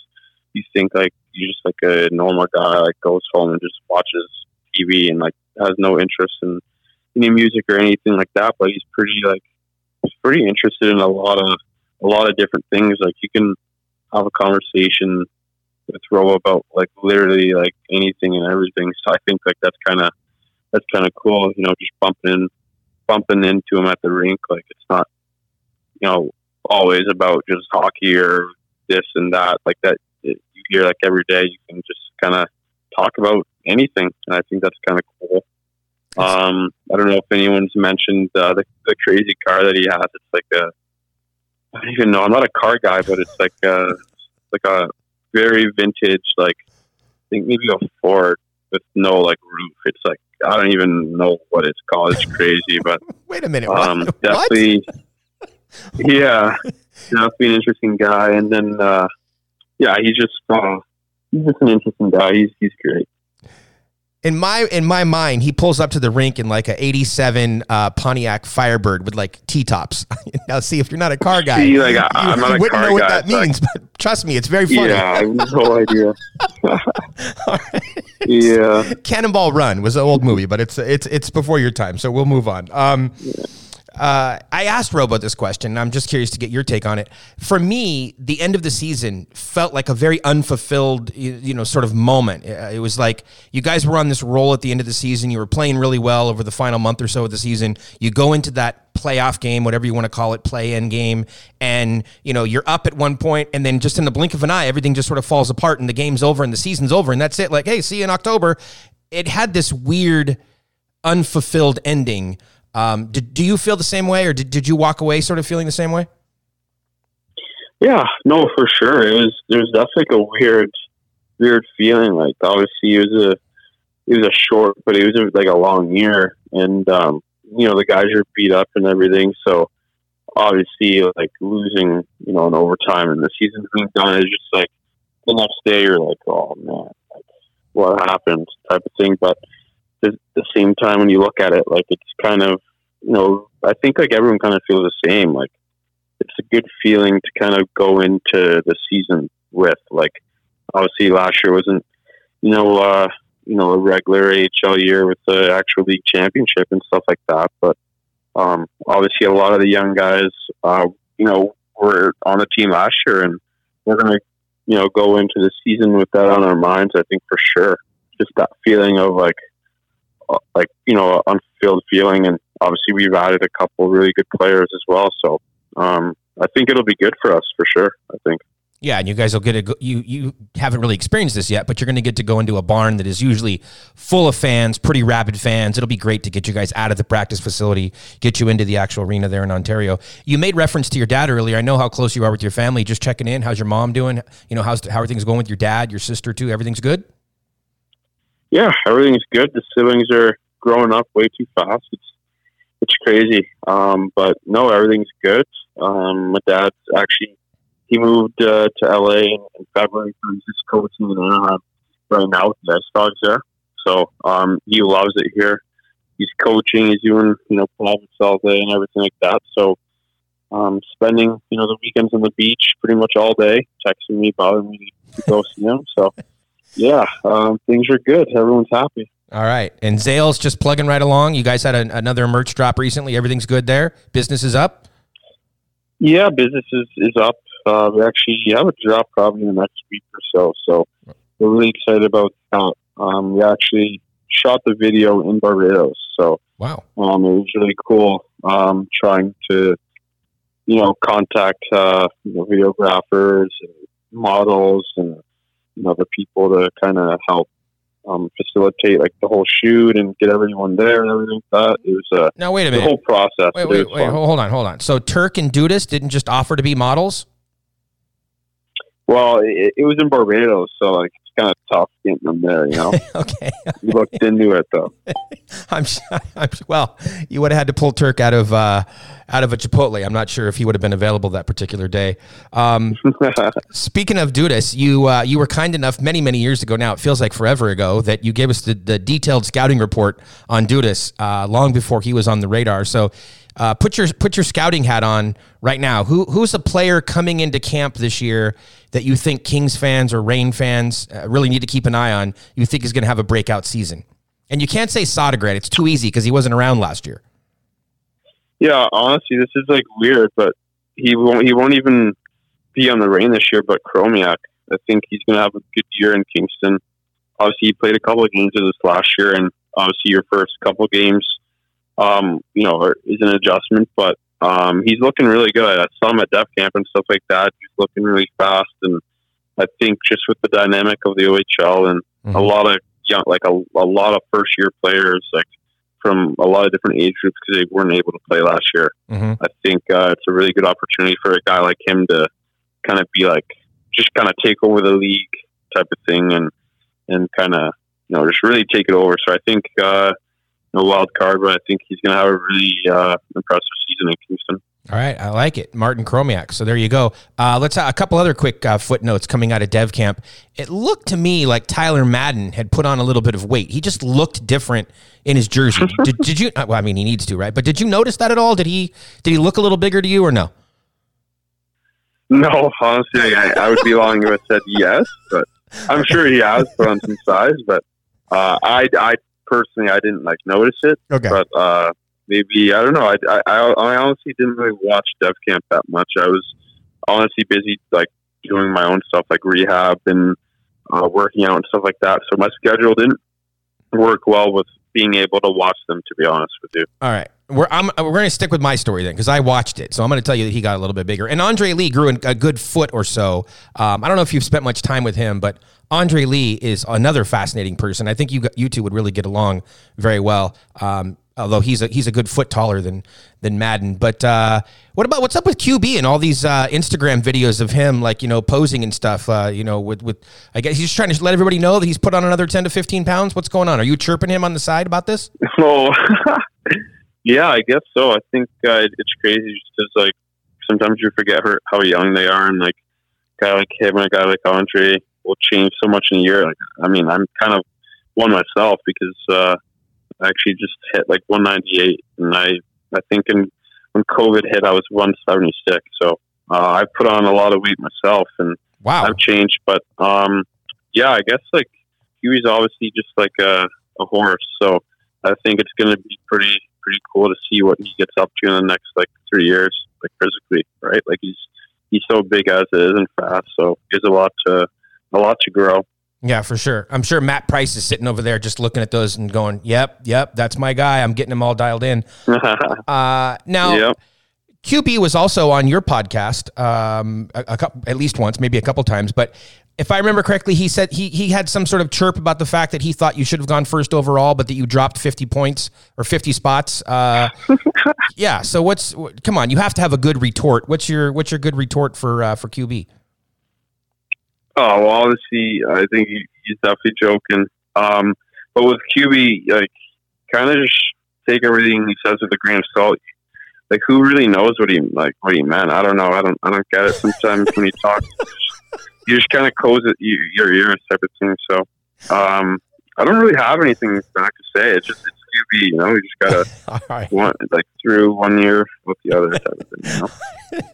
you think like he's just like a normal guy like goes home and just watches TV and like has no interest in any music or anything like that. But he's pretty like he's pretty interested in a lot of a lot of different things. Like you can have a conversation with Robo about like literally like anything and everything. So I think like that's kind of that's kind of cool. You know, just bumping bumping into him at the rink. Like it's not you know always about just hockey or this and that. Like that it, you hear like every day. You can just kind of talk about anything, and I think that's kind of cool. Um, I don't know if anyone's mentioned uh, the the crazy car that he has. It's like a I don't even know. I'm not a car guy, but it's like a like a very vintage, like I think maybe a Ford with no like roof. It's like I don't even know what it's called. It's crazy, but Wait a minute. um, What? definitely, yeah, definitely an interesting guy. And then, uh, yeah, he's just uh, he's just an interesting guy. He's he's great. In my in my mind, he pulls up to the rink in like a '87 uh, Pontiac Firebird with like T tops. now, see if you're not a car guy, See, like, I- you, I'm not you a wouldn't car know what guy, that means. But trust me, it's very funny. Yeah, I have no idea. Right. yeah. Cannonball Run was an old movie, but it's it's it's before your time, so we'll move on. Um, uh, I asked Robo this question. I'm just curious to get your take on it. For me, the end of the season felt like a very unfulfilled, you, you know, sort of moment. It was like you guys were on this roll at the end of the season. You were playing really well over the final month or so of the season. You go into that playoff game, whatever you want to call it, play-in game, and you know you're up at one point, and then just in the blink of an eye, everything just sort of falls apart, and the game's over, and the season's over, and that's it. Like, hey, see you in October. It had this weird unfulfilled ending. Um, did, do you feel the same way, or did, did you walk away sort of feeling the same way? Yeah, no, for sure. It was there was definitely like a weird, weird feeling. Like obviously it was a it was a short, but it was a, like a long year, and um, you know the guys are beat up and everything. So obviously, like losing, you know, in overtime and the season's being done is just like the next day you're like, oh man, like, what happened, type of thing. But at the same time, when you look at it, like it's kind of, you know, I think like everyone kind of feels the same. Like it's a good feeling to kind of go into the season with. Like obviously last year wasn't, you know, uh, you know, a regular AHL year with the actual league championship and stuff like that. But um, obviously, a lot of the young guys, uh, you know, were on the team last year, and we're gonna, you know, go into the season with that on our minds. I think for sure, just that feeling of like, like you know, unfulfilled feeling, and obviously we've added a couple really good players as well. So um, I think it'll be good for us for sure. I think. Yeah, and you guys will get a you you haven't really experienced this yet, but you're going to get to go into a barn that is usually full of fans, pretty rabid fans. It'll be great to get you guys out of the practice facility, get you into the actual arena there in Ontario. You made reference to your dad earlier. I know how close you are with your family. Just checking in. How's your mom doing? You know, how's how are things going with your dad, your sister too? Everything's good. Yeah, everything's good. The siblings are growing up way too fast. It's it's crazy. Um, but no, everything's good. Um, my dad's actually he moved uh, to LA in, February. So he's just coaching in Anaheim right now with the Ice Dogs there. So um, he loves it here. He's coaching. He's doing you know privates all day and everything like that. So um, spending you know the weekends on the beach pretty much all day, texting me, bothering me to go see him. So yeah, um, things are good. Everyone's happy. All right, and Zale's just plugging right along. You guys had an another merch drop recently. Everything's good there. Business is up. Yeah, business is, is up. Uh, we actually have a drop probably in the next week or so. So we're really excited about that. Um, we actually shot the video in Barbados. So Wow. um, it was really cool um, trying to, you know, contact uh, you know, videographers and models and, you know, the people to kind of help um, facilitate like the whole shoot and get everyone there and everything like that. It was uh, Now wait a the minute. whole process. Wait, wait, wait. fun. Hold on, hold on. So Turk and Dudas didn't just offer to be models. Well, it, it was in Barbados, so like kind of tough getting them there. You know, okay. we looked into it though. I'm, I'm well. You would have had to pull Turk out of uh, out of a Chipotle. I'm not sure if he would have been available that particular day. Um, speaking of Dudas, you uh, you were kind enough many many years ago. Now it feels like forever ago that you gave us the, the detailed scouting report on Dudas uh, long before he was on the radar. So. Uh, put your put your scouting hat on right now. Who who's a player coming into camp this year that you think Kings fans or Reign fans uh, really need to keep an eye on? You think is going to have a breakout season? And you can't say Sodergren. It's too easy because he wasn't around last year. yeah, honestly, this is like weird, but he won't. He won't even be on the Reign this year. But Chromiak, I think he's going to have a good year in Kingston. Obviously, he played a couple of games of this last year, and obviously, your first couple of games, um, you know, is an adjustment. But um, he's looking really good. I saw him at Dev Camp and stuff like that. He's looking really fast, and I think just with the dynamic of the OHL and a Mhm. lot of young, like a, a lot of first year players, like from a lot of different age groups because they weren't able to play last year. Mm-hmm. I think uh, it's a really good opportunity for a guy like him to kind of be like, just kind of take over the league type of thing and and kind of you know just really take it over. So I think uh, no wild card, but I think he's going to have a really uh, impressive season in Kingston. All right, I like it, Martin Chromiak. So there you go. Uh, let's have a couple other quick uh, footnotes coming out of Dev Camp. It looked to me like Tyler Madden had put on a little bit of weight. He just looked different in his jersey. did, did you? uh, Well, I mean, he needs to, right? But did you notice that at all? Did he? Did he look a little bigger to you, or no? No, honestly, I, I would be lying if I said yes, but I'm sure he has put on some size. But Uh, I, I personally, I didn't like notice it, Okay. but uh, maybe I don't know. I, I, I, honestly didn't really watch Dev Camp that much. I was honestly busy like doing my own stuff, like rehab and uh, working out and stuff like that. So my schedule didn't work well with being able to watch them. To be honest with you. All right. We're, I'm, we're going to stick with my story then because I watched it. So I'm going to tell you that he got a little bit bigger. And Andre Lee grew in a good foot or so. Um, I don't know if you've spent much time with him, but Andre Lee is another fascinating person. I think you you two would really get along very well. Um, although he's a he's a good foot taller than than Madden. But uh, what about what's up with QB and all these uh, Instagram videos of him like you know posing and stuff? Uh, you know with with I guess he's just trying to let everybody know that he's put on another ten to fifteen pounds. What's going on? Are you chirping him on the side about this? Oh, yeah, I guess so. I think uh, it's crazy just 'cause, like sometimes you forget her, how young they are, and like guy like him and a guy like Andre will change so much in a year. Like, I mean, I'm kind of one myself because uh, I actually just hit like 198, and I I think in when COVID hit, I was 176. So uh, I put on a lot of weight myself, and Wow. I've changed, but um, yeah, I guess like QB's obviously just like a, a horse, so I think it's going to be pretty pretty cool to see what he gets up to in the next like three years, like physically, right? Like he's he's so big as it is and fast, so he has a lot to a lot to grow. Yeah, for sure. I'm sure Matt Price is sitting over there just looking at those and going, "Yep, yep, that's my guy. I'm getting him all dialed in." Uh, now, yep. QB was also on your podcast, um, a, a couple, at least once, maybe a couple times. But if I remember correctly, he said he he had some sort of chirp about the fact that he thought you should have gone first overall, but that you dropped 50 points or 50 spots. Uh, yeah. So what's come on? You have to have a good retort. What's your what's your good retort for uh, for QB? Oh well, obviously, I think he, he's definitely joking. Um, but with QB, like, kind of just take everything he says with a grain of salt. Like, who really knows what he like? What he meant? I don't know. I don't. I don't get it. Sometimes when he talks, you just kind of close it your, your ears, type of thing. So, um, I don't really have anything back to say. It's just it's QB. You know, you just gotta All right. one like through one year with the other type of thing. You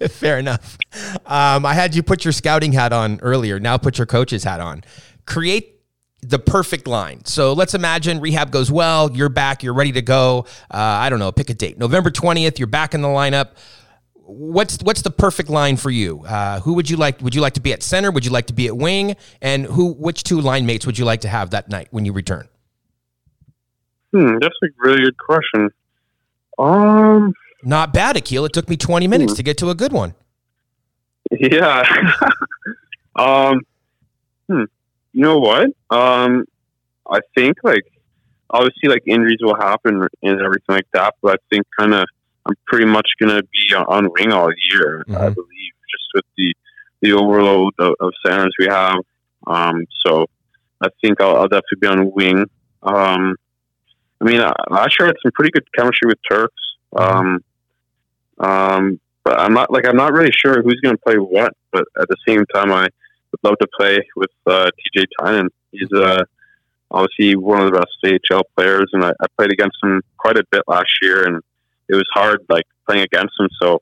know. Fair enough. Um, I had you put your scouting hat on earlier. Now put your coach's hat on. Create the perfect line. So let's imagine rehab goes well. You're back. You're ready to go. Uh, I don't know. Pick a date. November twentieth. You're back in the lineup. What's what's the perfect line for you? Uh, who would you like? Would you like to be at center? Would you like to be at wing? And who? Which two line mates would you like to have that night when you return? Hmm, that's a really good question. Um. Not bad, Akil. It took me 20 minutes to get to a good one. Yeah. um. Hmm. You know what? Um. I think like obviously like injuries will happen and everything like that, but I think kind of I'm pretty much gonna be on, wing all year. I Mhm. believe just with the the overload of, of centers we have. Um. So I think I'll, I'll definitely be on wing. Um. I mean, I, last year I had some pretty good chemistry with Turks. Um. Um. But I'm not like I'm not really sure who's going to play what. But at the same time, I would love to play with uh, TJ Tynan. He's uh, obviously one of the best AHL players, and I, I played against him quite a bit last year, and it was hard like playing against him. So,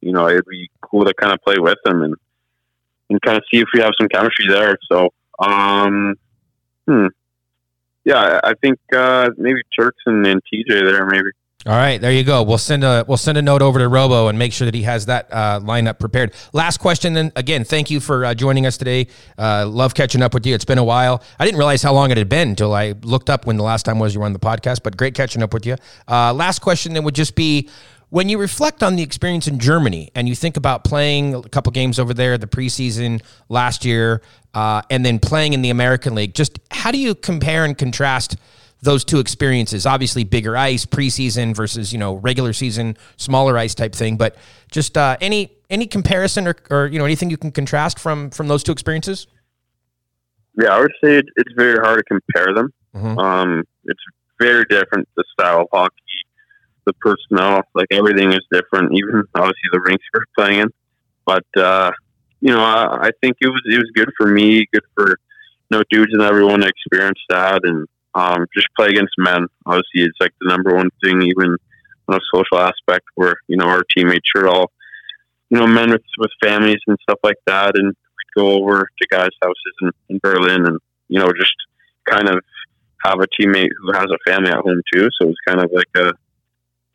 you know, it'd be cool to kind of play with him and and kind of see if we have some chemistry there. So, um, hmm, yeah, I think uh, maybe Turks and, and TJ there, maybe. All right, there you go. We'll send a we'll send a note over to Robo and make sure that he has that uh, lineup prepared. Last question, then. Again, thank you for uh, joining us today. Uh, love catching up with you. It's been a while. I didn't realize how long it had been until I looked up when the last time was you were on the podcast. But great catching up with you. Uh, last question then would just be. When you reflect on the experience in Germany and you think about playing a couple games over there, the preseason last year, uh, and then playing in the American League, just how do you compare and contrast those two experiences. Obviously, bigger ice preseason versus you know regular season, smaller ice type thing. But just uh, any any comparison or, or you know anything you can contrast from from those two experiences. Yeah, I would say it, it's very hard to compare them. Mhm. Um, it's very different. The style of hockey, the personnel, like everything is different. Even obviously the rinks we're playing in. But uh, you know, I, I think it was it was good for me, good for you know Dudas and everyone to experience that, and um, just play against men. Obviously, it's like the number one thing, even on a social aspect, where you know our teammates are all you know men with with families and stuff like that, and we'd go over to guys' houses in, in Berlin, and you know just kind of have a teammate who has a family at home too. So it was kind of like a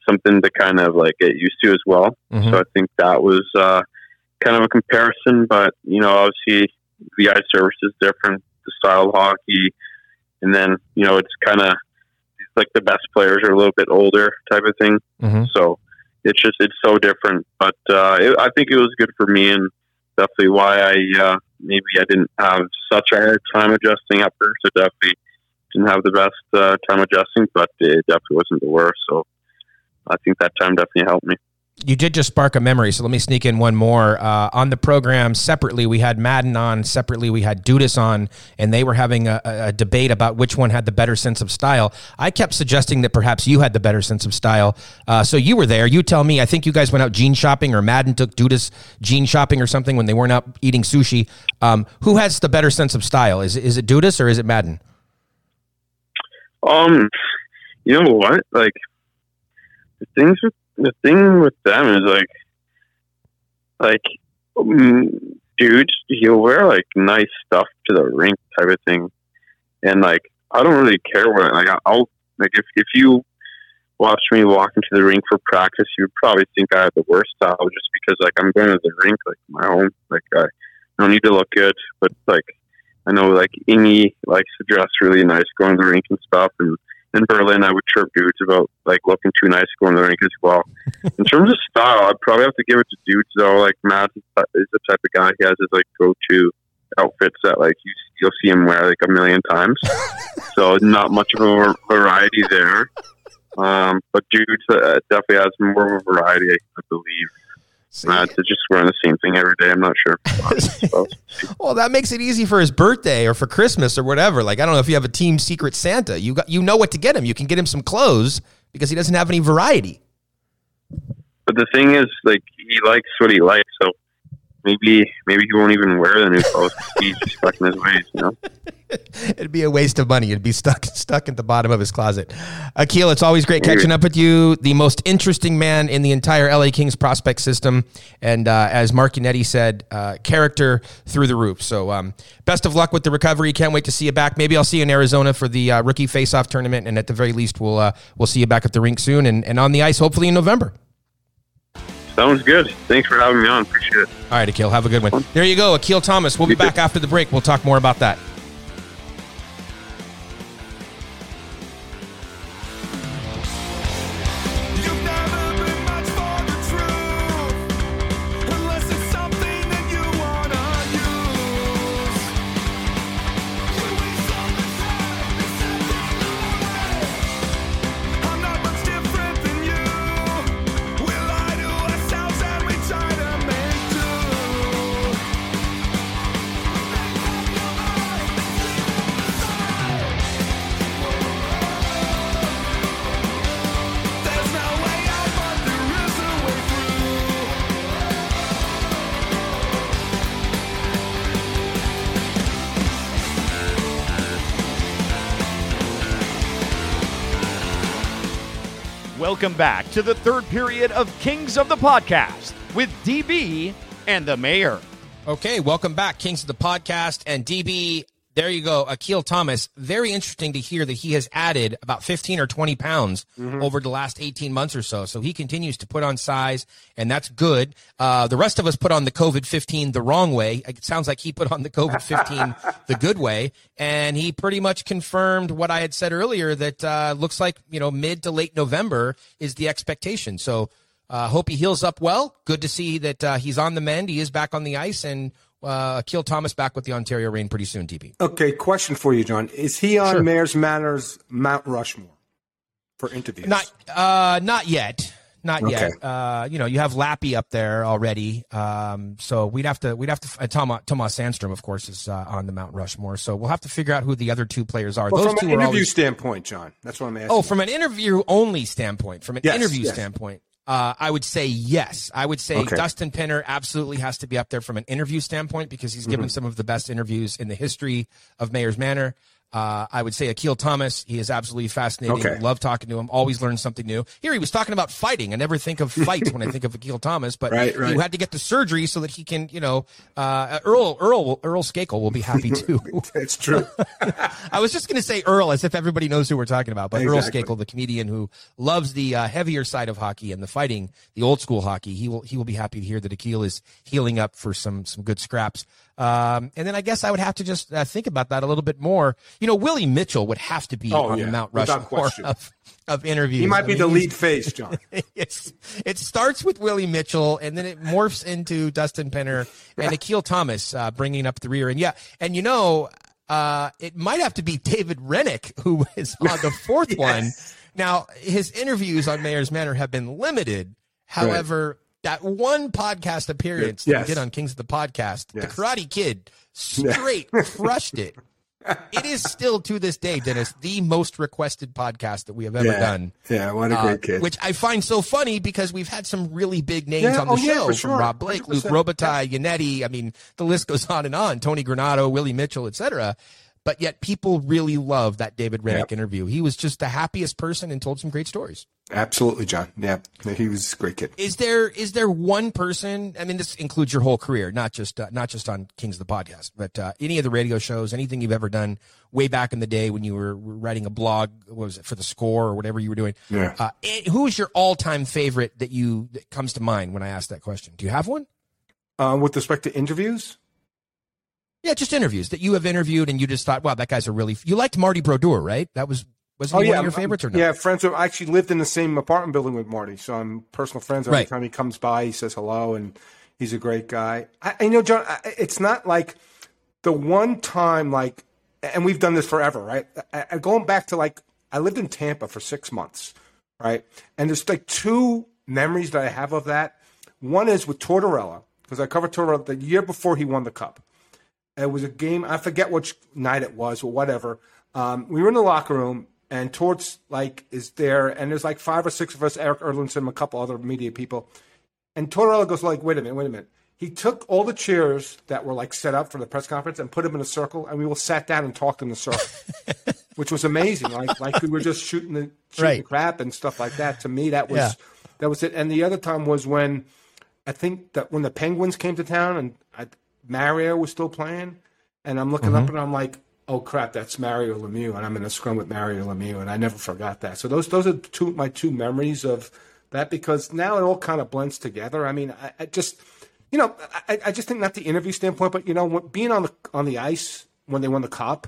something to kind of like get used to as well. Mhm. So I think that was uh, kind of a comparison. But you know, obviously the ice surface is different, the style of hockey, and then you know it's kind of like the best players are a little bit older type of thing. Mhm. So it's just it's so different. But uh, it, I think it was good for me and definitely why I uh, maybe I didn't have such a hard time adjusting at first. I definitely didn't have the best uh, time adjusting, but it definitely wasn't the worst. So I think that time definitely helped me. You did just spark a memory, so let me sneak in one more. Uh, on the program separately, we had Madden on. Separately, we had Dudas on, and they were having a, a debate about which one had the better sense of style. I kept suggesting that perhaps you had the better sense of style. Uh, so you were there. You tell me. I think you guys went out jean shopping, or Madden took Dudas jean shopping or something when they weren't out eating sushi. Um, who has the better sense of style? Is it, is it Dudas or is it Madden? Um, you know what? Like the things with the thing with them is like, like, mm, dude, he'll wear like nice stuff to the rink type of thing, and like I don't really care what like I'll like if if you watch me walk into the rink for practice, you'd probably think I have the worst style just because like I'm going to the rink like my home, like I don't need to look good, but like I know like Ingy likes to dress really nice going to the rink and stuff. And in Berlin, I would chirp Dudas about like looking too nice going to the rink as well. in terms of style, I'd probably have to give it to Dudas though. Like Matt is is the type of guy he has his like go to outfits that like you you'll see him wear like a million times. so not much of a variety there. Um, but Dudas uh, definitely has more of a variety, I believe. Matt is just wearing the same thing every day. I'm not sure. Well, that makes it easy for his birthday or for Christmas or whatever. Like I don't know if you have a team secret Santa. You got you know what to get him. You can get him some clothes because he doesn't have any variety. But the thing is, like, he likes what he likes, so maybe maybe he won't even wear the new clothes. He's stuck in his ways, you know. It'd be a waste of money. It'd be stuck stuck at the bottom of his closet. Akil, it's always great catching up with you. The most interesting man in the entire LA Kings prospect system, and uh, as Yannetti said, uh, character through the roof. So, um, best of luck with the recovery. Can't wait to see you back. Maybe I'll see you in Arizona for the uh, rookie face-off tournament, and at the very least, we'll uh, we'll see you back at the rink soon and, and on the ice, hopefully in November. Sounds good. Thanks for having me on. Appreciate it. All right, Akil, have a good one. There you go, Akil Thomas. We'll be back after the break. We'll talk more about that. Welcome back to the third period of Kings of the Podcast with DB and the Mayor. Okay, welcome back, Kings of the Podcast and DB. There you go, Akil Thomas. Very interesting to hear that he has added about 15 or 20 pounds over the last 18 months or so. So he continues to put on size, and that's good. Uh, the rest of us put on the COVID 15 the wrong way. It sounds like he put on the COVID 15 the good way, and he pretty much confirmed what I had said earlier that uh, looks like, you know, mid to late November is the expectation. So uh, hope he heals up well. Good to see that uh, he's on the mend. He is back on the ice, and uh, Akil Thomas back with the Ontario Reign pretty soon. TP. Okay, question for you, John. Is he on Sure. Mayor's Manor's Mount Rushmore for interviews? Not uh, not yet. Not Okay. yet. Uh, you know, you have Lappy up there already. Um, so we'd have to we'd have to uh, Tomas Sandstrom, of course, is uh, on the Mount Rushmore. So we'll have to figure out who the other two players are. Well, Those from two an interview always standpoint, John. That's what I'm asking. Oh, from an interview only standpoint, from an Yes, interview yes. standpoint, uh, I would say yes. I would say Okay. Dustin Penner absolutely has to be up there from an interview standpoint because he's given Mm-hmm. some of the best interviews in the history of Mayor's Manor. Uh, I would say Akil Thomas. He is absolutely fascinating. Okay. Love talking to him. Always learn something new. Here he was talking about fighting. I never think of fights when I think of Akil Thomas, but Right, right. he had to get the surgery so that he can, you know, uh, Earl Earl Earl Skakel will be happy too. That's true. I was just going to say Earl as if everybody knows who we're talking about, but Earl Skakel, the comedian who loves the uh, heavier side of hockey and the fighting, the old school hockey, he will he will be happy to hear that Akil is healing up for some some good scraps. Um, and then I guess I would have to just uh, think about that a little bit more. You know, Willie Mitchell would have to be Oh, on yeah, the Mount Rushmore question. of, of interviews. he might I be mean, the lead face, John. it's it starts with Willie Mitchell and then it morphs into Dustin Penner and Akil Thomas uh, bringing up the rear. And yeah, and you know, uh, it might have to be David Rennick who is on the fourth one. Now, his interviews on Mayor's Manor have been limited. However, that one podcast appearance that Yes. he did on Kings of the Podcast, the Karate Kid, straight crushed it. It is still to this day, Dennis, the most requested podcast that we have ever yeah. done. Yeah, what a Uh, great kid. Which I find so funny because we've had some really big names Yeah, on the oh, yeah, show from. Rob Blake, Luc 100%. Robitaille, Yannetti. I mean, the list goes on and on. Tony Granato, Willie Mitchell, etc. But yet people really love that David Rennick Yep. interview. He was just the happiest person and told some great stories. Absolutely, John. Yeah, he was a great kid. Is there is there one person? I mean, this includes your whole career, not just uh, not just on Kings of the Podcast, but uh, any of the radio shows, anything you've ever done way back in the day when you were writing a blog, what was it for the Score or whatever you were doing? Yeah. Uh, and who is your all time favorite that you that comes to mind when I ask that question? Do you have one? Uh, with respect to interviews, Yeah, just interviews that you have interviewed and you just thought, wow, that guy's a really. You liked Marty Brodeur, right? That was was oh, he one of your favorites or not? Yeah, friends. With, I actually lived in the same apartment building with Marty, so I'm personal friends. Every Right. time he comes by, he says hello, and he's a great guy. I, know, John. I, it's not like the one time, like, and we've done this forever, right? I, I, going back to like, I lived in Tampa for six months, right? And there's like two memories that I have of that. One is with Tortorella because I covered Tortorella the year before he won the cup. It was a game. I forget which night it was or whatever. Um, we were in the locker room, and Torts like is there, and there's like five or six of us, Erik Erlendsson, a couple other media people, and Tortorella goes like, "Wait a minute, wait a minute." He took all the chairs that were like set up for the press conference and put them in a circle, and we all sat down and talked in the circle, which was amazing. Like like we were just shooting the shooting Right. crap and stuff like that. To me, that was Yeah. that was it. And the other time was when I think that when the Penguins came to town and Mario was still playing, and I'm looking up mm-hmm. and I'm like, oh crap, that's Mario Lemieux, and I'm in a scrum with Mario Lemieux, and I never forgot that. So those those are two my two memories of that because now it all kind of blends together. I mean, I, I just you know I, I just think not the interview standpoint, but you know what, being on the on the ice when they won the cup.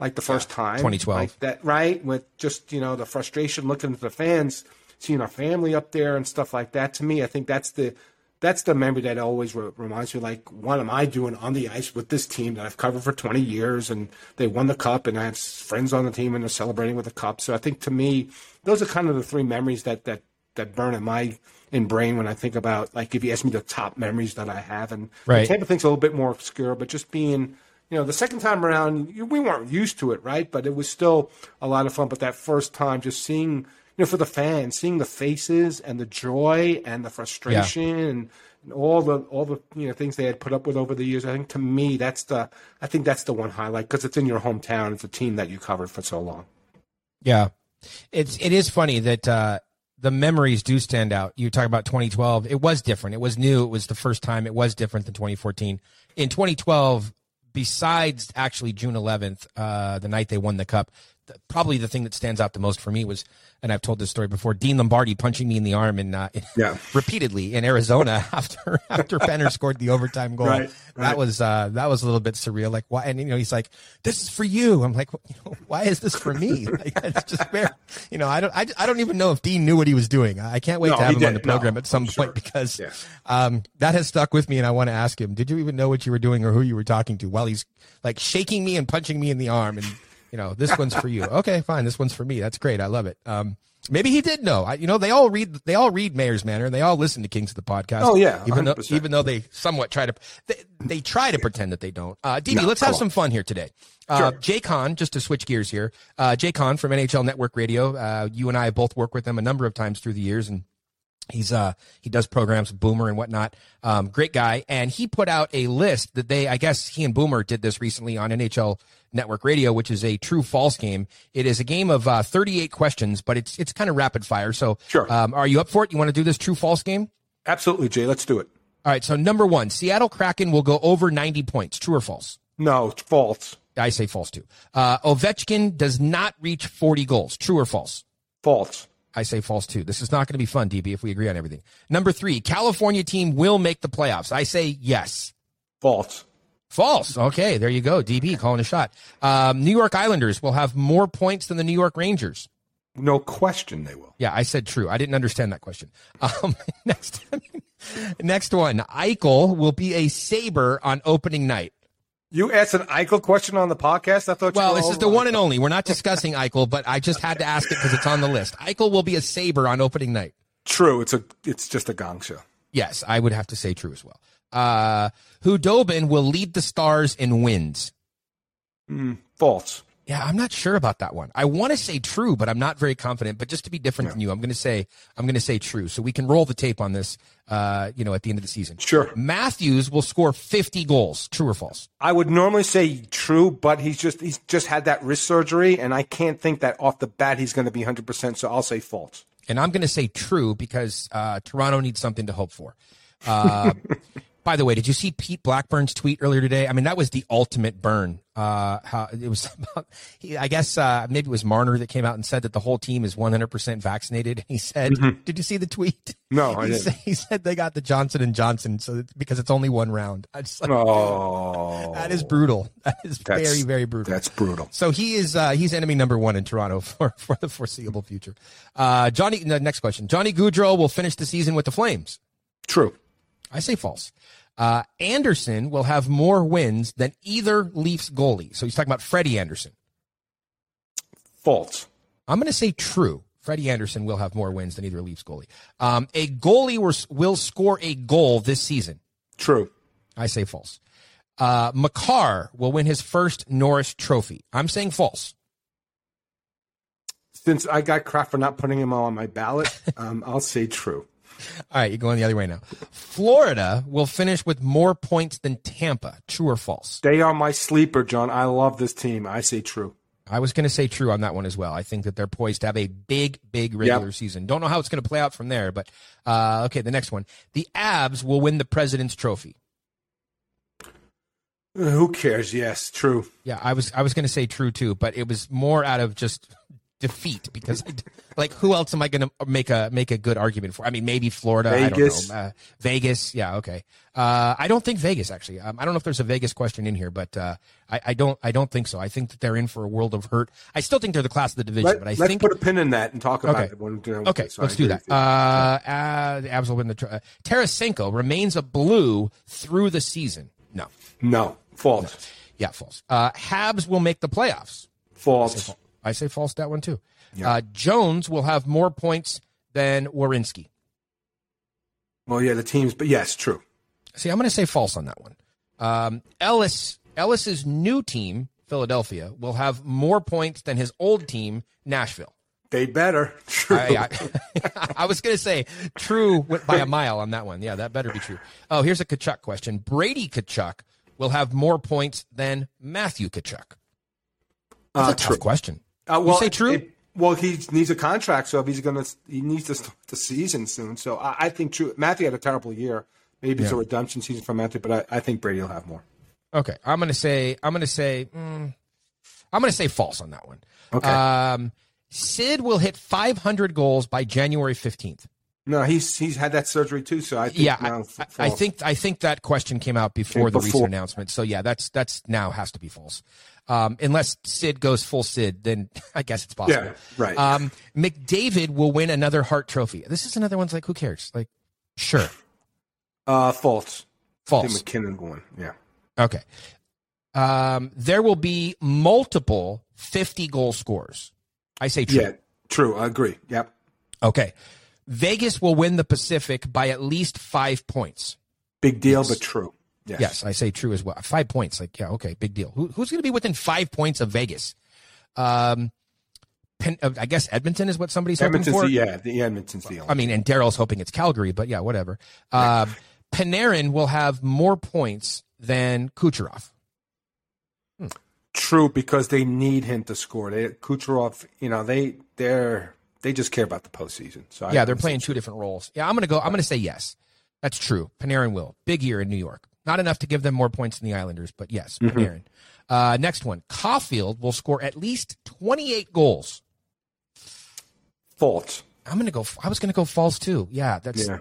Like the first time, 2012. like that, right? With just you know the frustration, looking at the fans, seeing our family up there and stuff like that. To me, I think that's the that's the memory that always re- reminds me like what am i doing on the ice with this team that i've covered for 20 years and they won the cup and i have friends on the team and they're celebrating with the cup. So i think to me those are kind of the three memories that that that burn in my in brain when i think about like if you ask me the top memories that i have. And Right. the tampa thing's a little bit more obscure but just being you know the second time around you- we weren't used to it right? But it was still a lot of fun. But that first time just seeing you know, for the fans, seeing the faces and the joy and the frustration and, and all the all the you know things they had put up with over the years. I think to me, that's the I think that's the one highlight because it's in your hometown. It's a team that you covered for so long. Yeah, it's it is funny that uh, the memories do stand out. You talk about 2012; it was different. It was new. It was the first time. It was different than 2014. In 2012, besides actually June 11th, uh, the night they won the cup, probably the thing that stands out the most for me was, and I've told this story before, Dean Lombardi punching me in the arm and uh, Yeah. repeatedly in Arizona after after Penner scored the overtime goal. Right, That was uh, that was a little bit surreal. Like why? And you know, he's like, "This is for you." I'm like, you know, "Why is this for me?" Like, it's just fair. You know, I don't I, I don't even know if Dean knew what he was doing. I can't wait No, to have him on the didn't. No, program at some point because Yeah. um, that has stuck with me, and I want to ask him: Did you even know what you were doing or who you were talking to while he's like shaking me and punching me in the arm and you know, this one's for you. Okay, fine. This one's for me. That's great. I love it. Um, maybe he did know. I, you know, they all read, they all read Mayor's Manor and they all listen to Kings of the podcast. Oh, yeah, Even though, 100%. even though they somewhat try to, they, they try to pretend that they don't. Uh, Dee, No, let's have on. some fun here today. Uh, Jay Kahn, just to switch gears here, uh, Jay Kahn from NHL Network Radio. Uh, you and I both worked with them a number of times through the years and He's uh he does programs with Boomer and whatnot. Um, great guy, and he put out a list that they I guess he and Boomer did this recently on NHL Network Radio, which is a true false game. It is a game of uh, 38 questions, but it's it's kind of rapid fire. So Sure. um, are you up for it? You want to do this true false game? Absolutely, Jay. Let's do it. All right. So number one, Seattle Kraken will go over 90 points. True or false? No, it's false. I say false too. Uh, Ovechkin does not reach 40 goals. True or false? False. I say false too. This is not going to be fun, DB, if we agree on everything. Number three, California team will make the playoffs. I say yes. False. False. Okay, there you go. DB calling a shot. Um, New York Islanders will have more points than the New York Rangers. No question they will. Yeah, I said true. I didn't understand that question. Um, next, next one. Eichel will be a Sabre on opening night. You asked an Eichel question on the podcast. I thought. Well, you were this is the one and only. We're not discussing Eichel, but I just had to ask it because it's on the list. Eichel will be a Sabre on opening night. True. It's a. It's just a gong show. Yes, I would have to say true as well. Uh, Khudobin will lead the Stars in wins. False. Yeah, I'm not sure about that one. I want to say true, but I'm not very confident. But just to be different than you, I'm going to say I'm going to say true, so we can roll the tape on this. Uh, you know, at the end of the season. Sure. Matthews will score 50 goals. True or false? I would normally say true, but he's just he's just had that wrist surgery, and I can't think that off the bat he's going to be 100. percent So I'll say false. And I'm going to say true because uh, Toronto needs something to hope for. Uh, by the way, did you see Pete Blackburn's tweet earlier today? I mean, that was the ultimate burn. Uh, how it was about, he, I guess, uh, maybe it was Marner that came out and said that the whole team is 100% vaccinated. He said, did you see the tweet? Mm-hmm. No, I he didn't. Said, he said they got the Johnson and Johnson. So because it's only one round. I just like, Oh, that is brutal. That is That's- very, very brutal. that's brutal. So he is uh, he's enemy number one in Toronto for, for the foreseeable future. Uh, Johnny, no, next question. Johnny Gaudreau will finish the season with the Flames. True. I say false. Uh, Andersen will have more wins than either Leafs goalie. So he's talking about Freddie Andersen. False. I'm going to say true. Freddie Andersen will have more wins than either Leafs goalie. Um, a goalie will, will score a goal this season. True. I say false. Uh, Makar will win his first Norris Trophy. I'm saying false. Since I got crap for not putting him all on my ballot, um, I'll say true. All right, you're going the other way now. Florida will finish with more points than Tampa. True or false? They are my sleeper, John. I love this team. I say true. I was going to say true on that one as well. I think that they're poised to have a big, big regular Yep. season. Don't know how it's going to play out from there, but uh, okay. The next one, the Avs will win the President's Trophy. Who cares? Yes, true. Yeah, I was I was going to say true too, but it was more out of just defeat because I, like who else am I going to make a make a good argument for? I mean, maybe Florida, Vegas. I don't know, uh, Vegas. Yeah, okay. Uh, I don't think Vegas actually. Um, I don't know if there's a Vegas question in here, but uh, I, I don't I don't think so. I think that they're in for a world of hurt. I still think they're the class of the division, Let, but I us think put a pin in that and talk about Okay. it. When, you know, Okay, so let's do that. Uh, uh, the Avs will win the. Tr- uh, Tarasenko remains a blue through the season. No, no, false. yeah, false. Uh, Habs will make the playoffs. False. I say false that one too. Uh, Jones will have more points than Werenski. Well, yeah, the teams, but yes, true. See, I'm going to say false on that one. Um, Ellis Ellis's new team, Philadelphia, will have more points than his old team, Nashville. They better. True. I, I, I was going to say true by a mile on that one. Yeah, that better be true. Oh, here's a Tkachuk question. Brady Tkachuk will have more points than Matthew Tkachuk. That's Uh, a tough true. question. Uh, you say true? it- well, he needs a contract, so if he's going to, he needs to start the season soon. So I, I think true. Matthew had a terrible year. Maybe it's a redemption season for Matthew, but I, I think Brady will have more. Okay, I'm going to say I'm going to say mm, I'm going to say false on that one. Okay. Um, Sid will hit 500 goals by January 15th. No, he's he's had that surgery too, so I think Yeah, I, I, think I think that question came out before Yeah, the recent announcement. So yeah, that's that's now has to be false. Um, unless Sid goes full Sid, then I guess it's possible. Yeah, right. Um, McDavid will win another Hart Trophy. This is another one's like, who cares? Like, sure, uh, false. False. MacKinnon going. Yeah. Okay. Um, there will be multiple 50 goal scores. I say true. Yeah. True. I agree. Yep. Okay. Vegas will win the Pacific by at least five points. Big deal, but true. Yes. Yes, I say true as well. Five points. Like, yeah, okay, big deal. Who, who's going to be within five points of Vegas? Um, Pen, uh, I guess Edmonton is what somebody's hoping for. yeah, the Edmonton's the I mean, and Darryl's hoping it's Calgary, but yeah, whatever. Uh, Panarin will have more points than Kucherov. True, because they need him to score. They Kucherov, you know, they they're they just care about the postseason. So I Yeah, they're playing two different roles. Yeah, I'm gonna go. I'm gonna say yes. That's true. Panarin will big year in New York. Not enough to give them more points than the Islanders, but yes, Mm-hmm. Panarin. Uh, next one, Caulfield will score at least 28 goals. false. I'm gonna go. I was gonna go false too. Yeah, that's Yeah.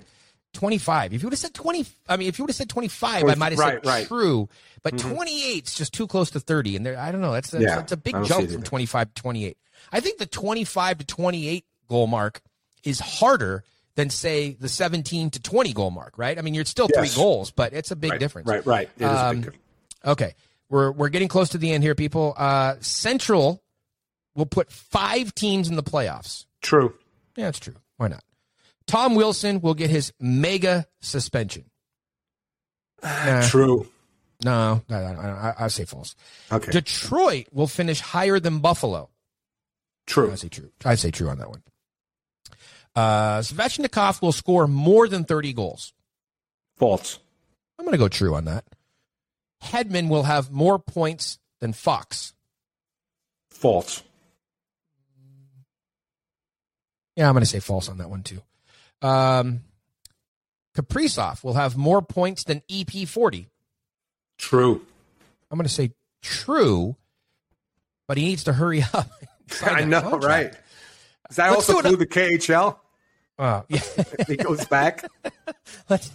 25. If you would have said 20, I mean, if you would have said 25, I might have right, said right. true. But 28 is just too close to 30, and there, I don't know. That's that's, Yeah, that's a big jump from 25 to 28. I think the 25 to 28 goal mark is harder than say the 17 to 20 goal mark, right? I mean, you're still Yes. three goals, but it's a big Right, difference. Right, right. It is a Um, big difference. Okay, we're we're getting close to the end here, people. Uh, Central will put five teams in the playoffs. True. Yeah, it's true. Why not? Tom Wilson will get his mega suspension. Nah, True. no, I, I, I, I say false. Okay. Detroit will finish higher than Buffalo. True. I say true. I say true on that one. Uh, Svechnikov will score more than 30 goals. False. I'm going to go true on that. Hedman will have more points than Fox. False. Yeah, I'm going to say false on that one too. Um, Kaprizov will have more points than EP40. True. I'm going to say true, but he needs to hurry up. I know, contract. right? Does that Let's also include the KHL? Uh, yeah. He goes back. let's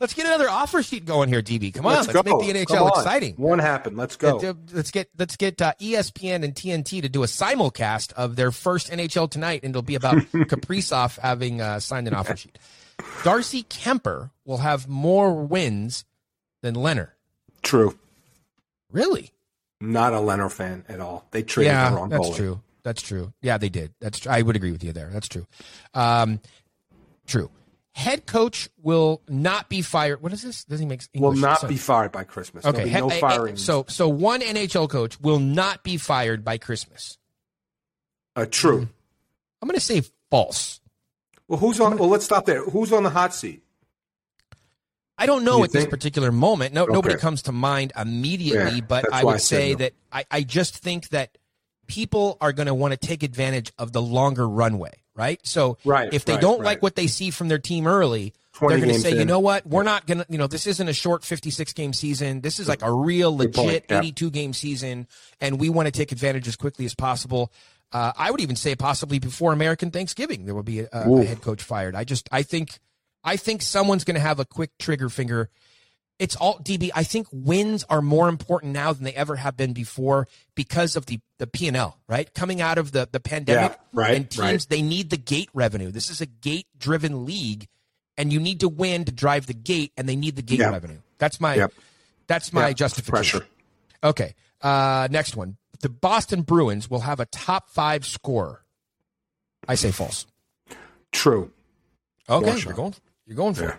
let's get another offer sheet going here, DB. Come on, let's, go. make the NHL on. exciting. One happened. Let's go. Let- Let's get let's get uh, ESPN and TNT to do a simulcast of their first NHL tonight, and it'll be about Kaprizov having uh, signed an offer sheet. Darcy Kuemper will have more wins than Leonard. True. Really? Not a Leonard fan at all. They traded the yeah, wrong that's goalie. true. That's true. Yeah, they did. That's tr- I would agree with you there. That's true. Um, true. Head coach will not be fired. What is this? Doesn't make Will not sense. be fired by Christmas. Okay, be he- no firing. So, so one NHL coach will not be fired by Christmas. uh, true. I'm going to say false. Well, who's on? Well, let's stop there. Who's on the hot seat? I don't know You at this particular moment. No, nobody Okay. comes to mind immediately, Yeah, but that's I why would I said say no. that I, I just think that people are going to want to take advantage of the longer runway, right? So Right, if they right, don't right. like what they see from their team early, they're going to say, you know what? We're not going to, you know, this isn't a short 56 game season. This is like a real legit yeah. 82 game season, and we want to take advantage as quickly as possible. Uh, I would even say possibly before American Thanksgiving, there will be a, a head coach fired. I just, I think, I think someone's going to have a quick trigger finger. It's all DB. I think wins are more important now than they ever have been before because of the the P and L. Right, coming out of the the pandemic, Yeah, right, and teams right. they need the gate revenue. This is a gate driven league, and you need to win to drive the gate, and they need the gate Yep. revenue. That's my Yep. that's my Yep, justification. Pressure. Okay, uh, next one. The Boston Bruins will have a top five scorer. I say false. True. Okay, you're going you're going for Yeah. it.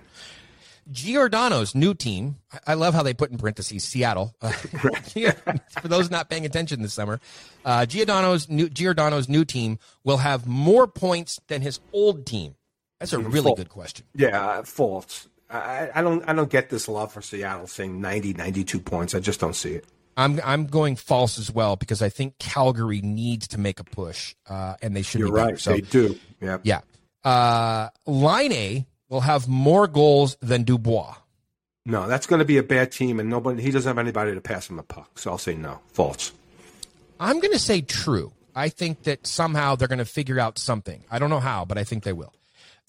Giordano's new team. I- love how they put in parentheses Seattle. Uh, for those not paying attention this summer, uh, Giordano's new Giordano's new team will have more points than his old team. That's a really Full. good question. Yeah, uh, false. I, I don't. I don't get this love for Seattle saying 90, 92 points. I just don't see it. I'm I'm going false as well because I think Calgary needs to make a push, uh, and they should You're be better. right. So they do. Yeah. yeah, uh, Laine will have more goals than Dubois. No, that's going to be a bad team, and nobody. He doesn't have anybody to pass him the puck. So I'll say no. False. I'm going to say true. I think that somehow they're going to figure out something. I don't know how, but I think they will.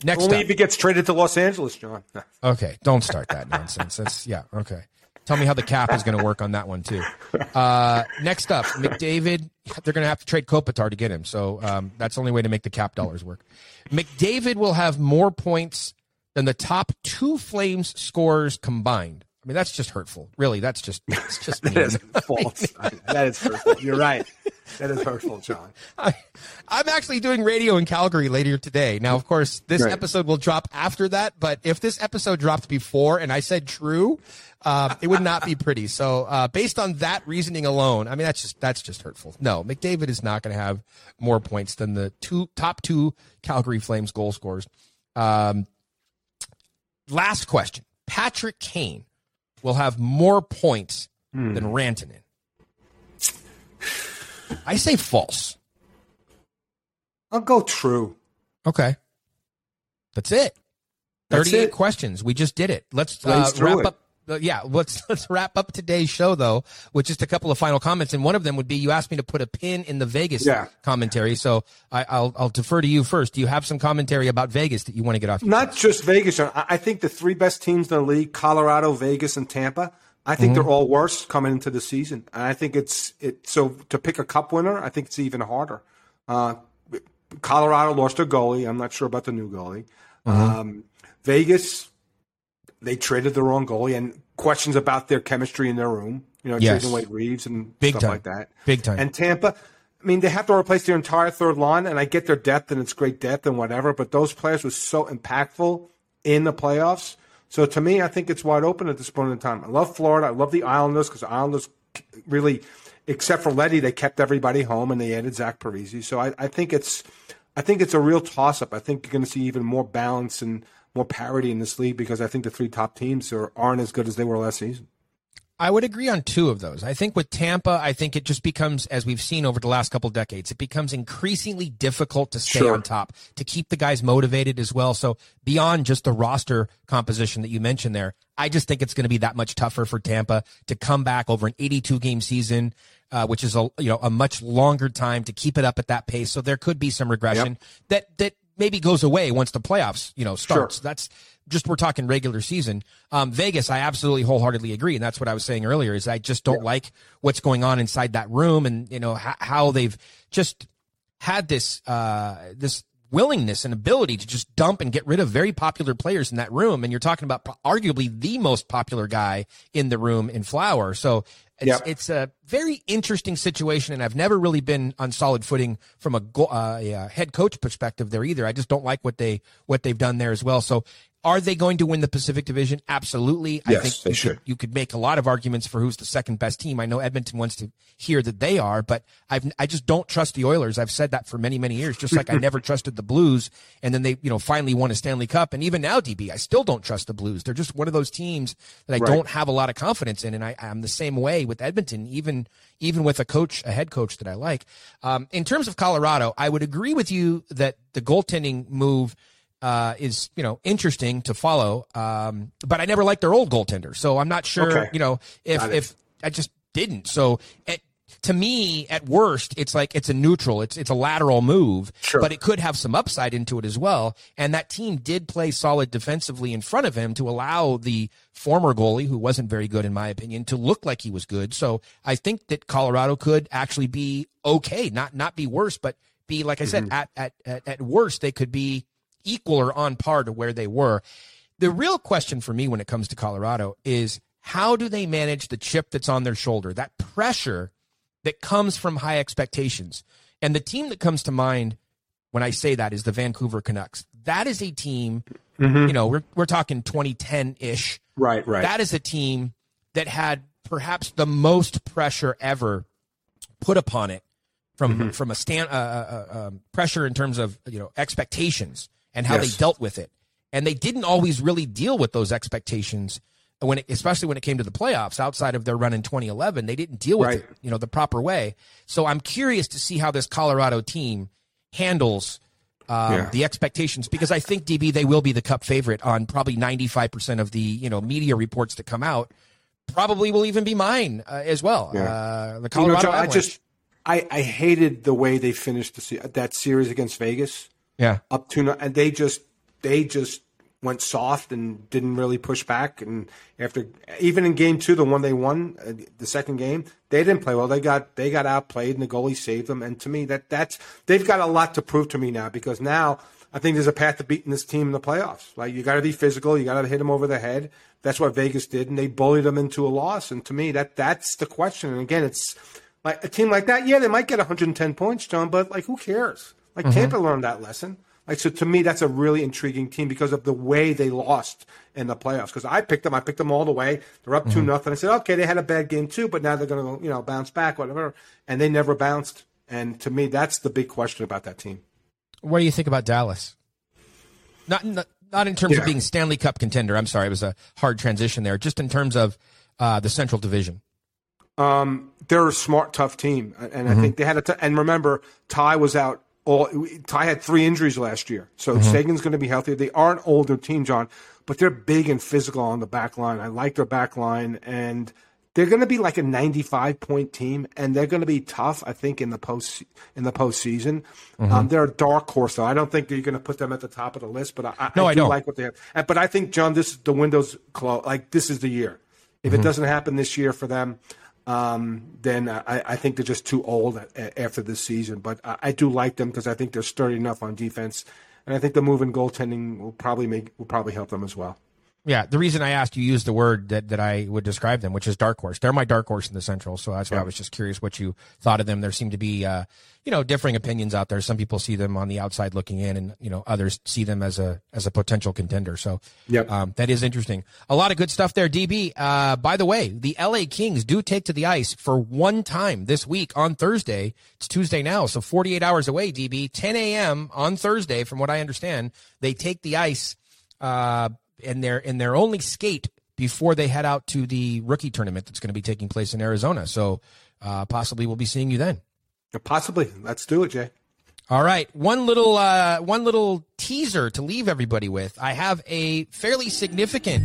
Next Only up. if he gets traded to Los Angeles, John. Okay, don't start that nonsense. That's yeah, okay. Tell me how the cap is going to work on that one too. Uh, next up, McDavid. They're going to have to trade Kopitar to get him, so um, that's the only way to make the cap dollars work. McDavid will have more points than the top two Flames scorers combined. I mean, that's just hurtful. Really, that's just it's just That mean. is false. that is hurtful. You're right. That is hurtful, John. I, I'm actually doing radio in Calgary later today. Now, of course, this Right. episode will drop after that, but if this episode dropped before and I said true, uh, it would not be pretty. So, uh, based on that reasoning alone, I mean, that's just that's just hurtful. No, McDavid is not going to have more points than the two top two Calgary Flames goal scorers. Um, last question: Patrick Kane will have more points than Rantanen. I say false. I'll go true. Okay. That's it. That's 38 it. questions. We just did it. Let's uh, wrap it. up. Yeah, let's let's wrap up today's show though with just a couple of final comments, and one of them would be you asked me to put a pin in the Vegas Yeah. commentary, so I, I'll I'll defer to you first. Do you have some commentary about Vegas that you want to get off? Not just Vegas. I think the three best teams in the league: Colorado, Vegas, and Tampa. I think they're all worse coming into the season, and I think it's it. So to pick a cup winner, I think it's even harder. Uh, Colorado lost their goalie. I'm not sure about the new goalie. Um, Vegas, they traded the wrong goalie, and questions about their chemistry in their room. You know, Yes. trading away Reaves and Big stuff time. like that. Big time. And Tampa, I mean, they have to replace their entire third line, and I get their depth, and it's great depth and whatever, but those players were so impactful in the playoffs. So to me, I think it's wide open at this point in time. I love Florida. I love the Islanders because the Islanders really, except for Leddy, they kept everybody home and they added Zach Parise. So I, I think it's, I think it's a real toss up. I think you're going to see even more balance and more parity in this league because I think the three top teams are, aren't as good as they were last season. I would agree on two of those. I think with Tampa, I think it just becomes, as we've seen over the last couple decades, it becomes increasingly difficult to stay Sure. on top, to keep the guys motivated as well. So beyond just the roster composition that you mentioned there, I just think it's going to be that much tougher for Tampa to come back over an 82 game season, uh, which is a you know a much longer time to keep it up at that pace. So there could be some regression that that maybe goes away once the playoffs you know starts. That's just we're talking regular season. Um, Vegas, I absolutely wholeheartedly agree, and that's what I was saying earlier. Is I just don't like what's going on inside that room, and you know how, how they've just had this uh, this willingness and ability to just dump and get rid of very popular players in that room. And you're talking about arguably the most popular guy in the room in Flower. So it's, Yep. it's a very interesting situation. And I've never really been on solid footing from a, uh, a uh, head coach perspective there either. I just don't like what they, what they've done there as well. So are they going to win the Pacific Division? Absolutely. I think they you should. Could, you could make a lot of arguments for who's the second best team. I know Edmonton wants to hear that they are, but I've, I just don't trust the Oilers. I've said that for many, many years, just like I never trusted the Blues. And then they, you know, finally won a Stanley Cup. And even now, DB, I still don't trust the Blues. They're just one of those teams that I Right. don't have a lot of confidence in. And I, I'm the same way with Edmonton, even, even with a coach, a head coach that I like. Um, in terms of Colorado, I would agree with you that the goaltending move, uh, is you know interesting to follow. Um, but I never liked their old goaltender, so I'm not sure. Okay. You know, if if I just didn't. So at, to me, at worst, it's like it's a neutral. It's it's a lateral move, Sure. but it could have some upside into it as well. And that team did play solid defensively in front of him to allow the former goalie, who wasn't very good in my opinion, to look like he was good. So I think that Colorado could actually be okay, not not be worse, but be like I said, Mm-hmm. at, at at at worst they could be equal or on par to where they were. The real question for me when it comes to Colorado is how do they manage the chip that's on their shoulder, that pressure that comes from high expectations? And the team that comes to mind when I say that is the Vancouver Canucks. That is a team, you know, we're, we're talking 2010 ish. Right, right. That is a team that had perhaps the most pressure ever put upon it from from a stand uh, uh, uh, um, pressure in terms of you know expectations and how Yes. they dealt with it, and they didn't always really deal with those expectations when it, especially when it came to the playoffs. Outside of their run in 2011, they didn't deal with Right. it you know the proper way. So I'm curious to see how this Colorado team handles. Um, Yeah. The expectations, because I think DB they will be the Cup favorite on probably 95 percent of the you know media reports that come out. Probably will even be mine uh, as well. Yeah. Uh, the You know, Colorado John, I just I, I hated the way they finished the, that series against Vegas yeah. up to and they just they just went soft and didn't really push back and after even in game two the one they won uh, the second game they didn't play well they got they got outplayed and the goalie saved them and to me that that's they've got a lot to prove to me now because now I think there's a path to beating this team in the playoffs. Like you got to be physical, you got to hit them over the head. That's what Vegas did, and they bullied them into a loss. And to me, that that's the question. And again, it's like a team like that. Yeah, they might get 110 points, John, but like who cares? Like Tampa learned that lesson. Like so, to me, that's a really intriguing team because of the way they lost in the playoffs. Because I picked them, I picked them all the way. They're up two nothing. I said, okay, they had a bad game too, but now they're going to you know bounce back, whatever. And they never bounced. And to me, that's the big question about that team. What do you think about Dallas? Not not, not in terms of being Stanley Cup contender. I'm sorry, it was a hard transition there. Just in terms of uh, the Central Division. Um, they're a smart, tough team, and I think they had a. T- and remember, Ty was out. All Ty had three injuries last year, so Seguin's going to be healthy. They are an older team, John, but they're big and physical on the back line. I like their back line, and they're going to be like a 95 point team, and they're going to be tough. I think in the post in the postseason, um, they're a dark horse, though. I don't think you're going to put them at the top of the list, but I, I, No, I do don't. like what they have. But I think, John, this is the window's close. Like this is the year. If Mm-hmm. it doesn't happen this year for them, um, then I, I think they're just too old after this season. But I, I do like them because I think they're sturdy enough on defense, and I think the move in goaltending will probably make will probably help them as well. Yeah, the reason I asked you used the word that, that I would describe them, which is dark horse. They're my dark horse in the Central, so that's why I was just curious what you thought of them. There seem to be, uh, you know, differing opinions out there. Some people see them on the outside looking in, and you know, others see them as a as a potential contender. So, Yep. um, that is interesting. A lot of good stuff there, DB. Uh, by the way, the LA Kings do take to the ice for one time this week on Thursday. It's Tuesday now, so 48 hours away. DB, 10 a.m. on Thursday, from what I understand, they take the ice uh, and their in their only skate before they head out to the rookie tournament that's going to be taking place in Arizona. So uh, possibly we'll be seeing you then. Possibly. Let's do it, Jay. All right, one little uh, one little teaser to leave everybody with. I have a fairly significant,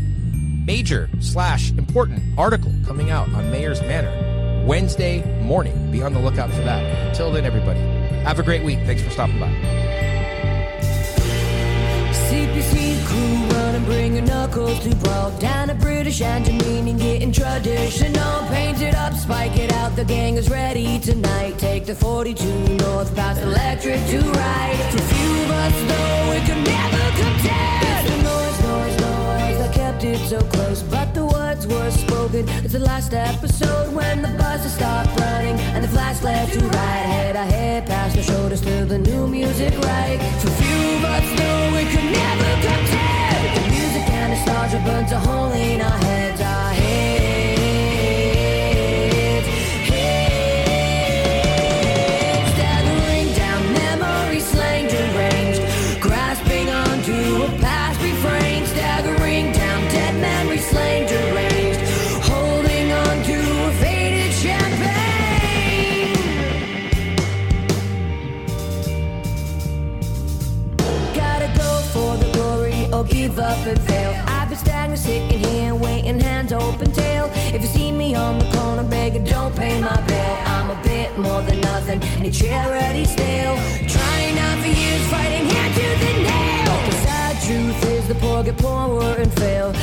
major slash important article coming out on Mayor's Manor Wednesday morning. Be on the lookout for that. Until then, everybody, have a great week. Thanks for stopping by. CPC crew your knuckles to brawl down a British Antonini, getting traditional. Paint it up, spike it out. The gang is ready tonight. Take the 42 north past electric to right. Too few of us though, we could never. It's the noise, noise, noise that kept it so close, but the words were spoken. It's the last episode when the buses start running and the flash left to right. Head ahead, past the shoulders to the new music right. Too few of us know we could never contend. The nostalgia burns a hole in our heads. More than nothing, and a charity still. Trying out for years, fighting hand to the nail. The sad truth is the poor get poorer and fail.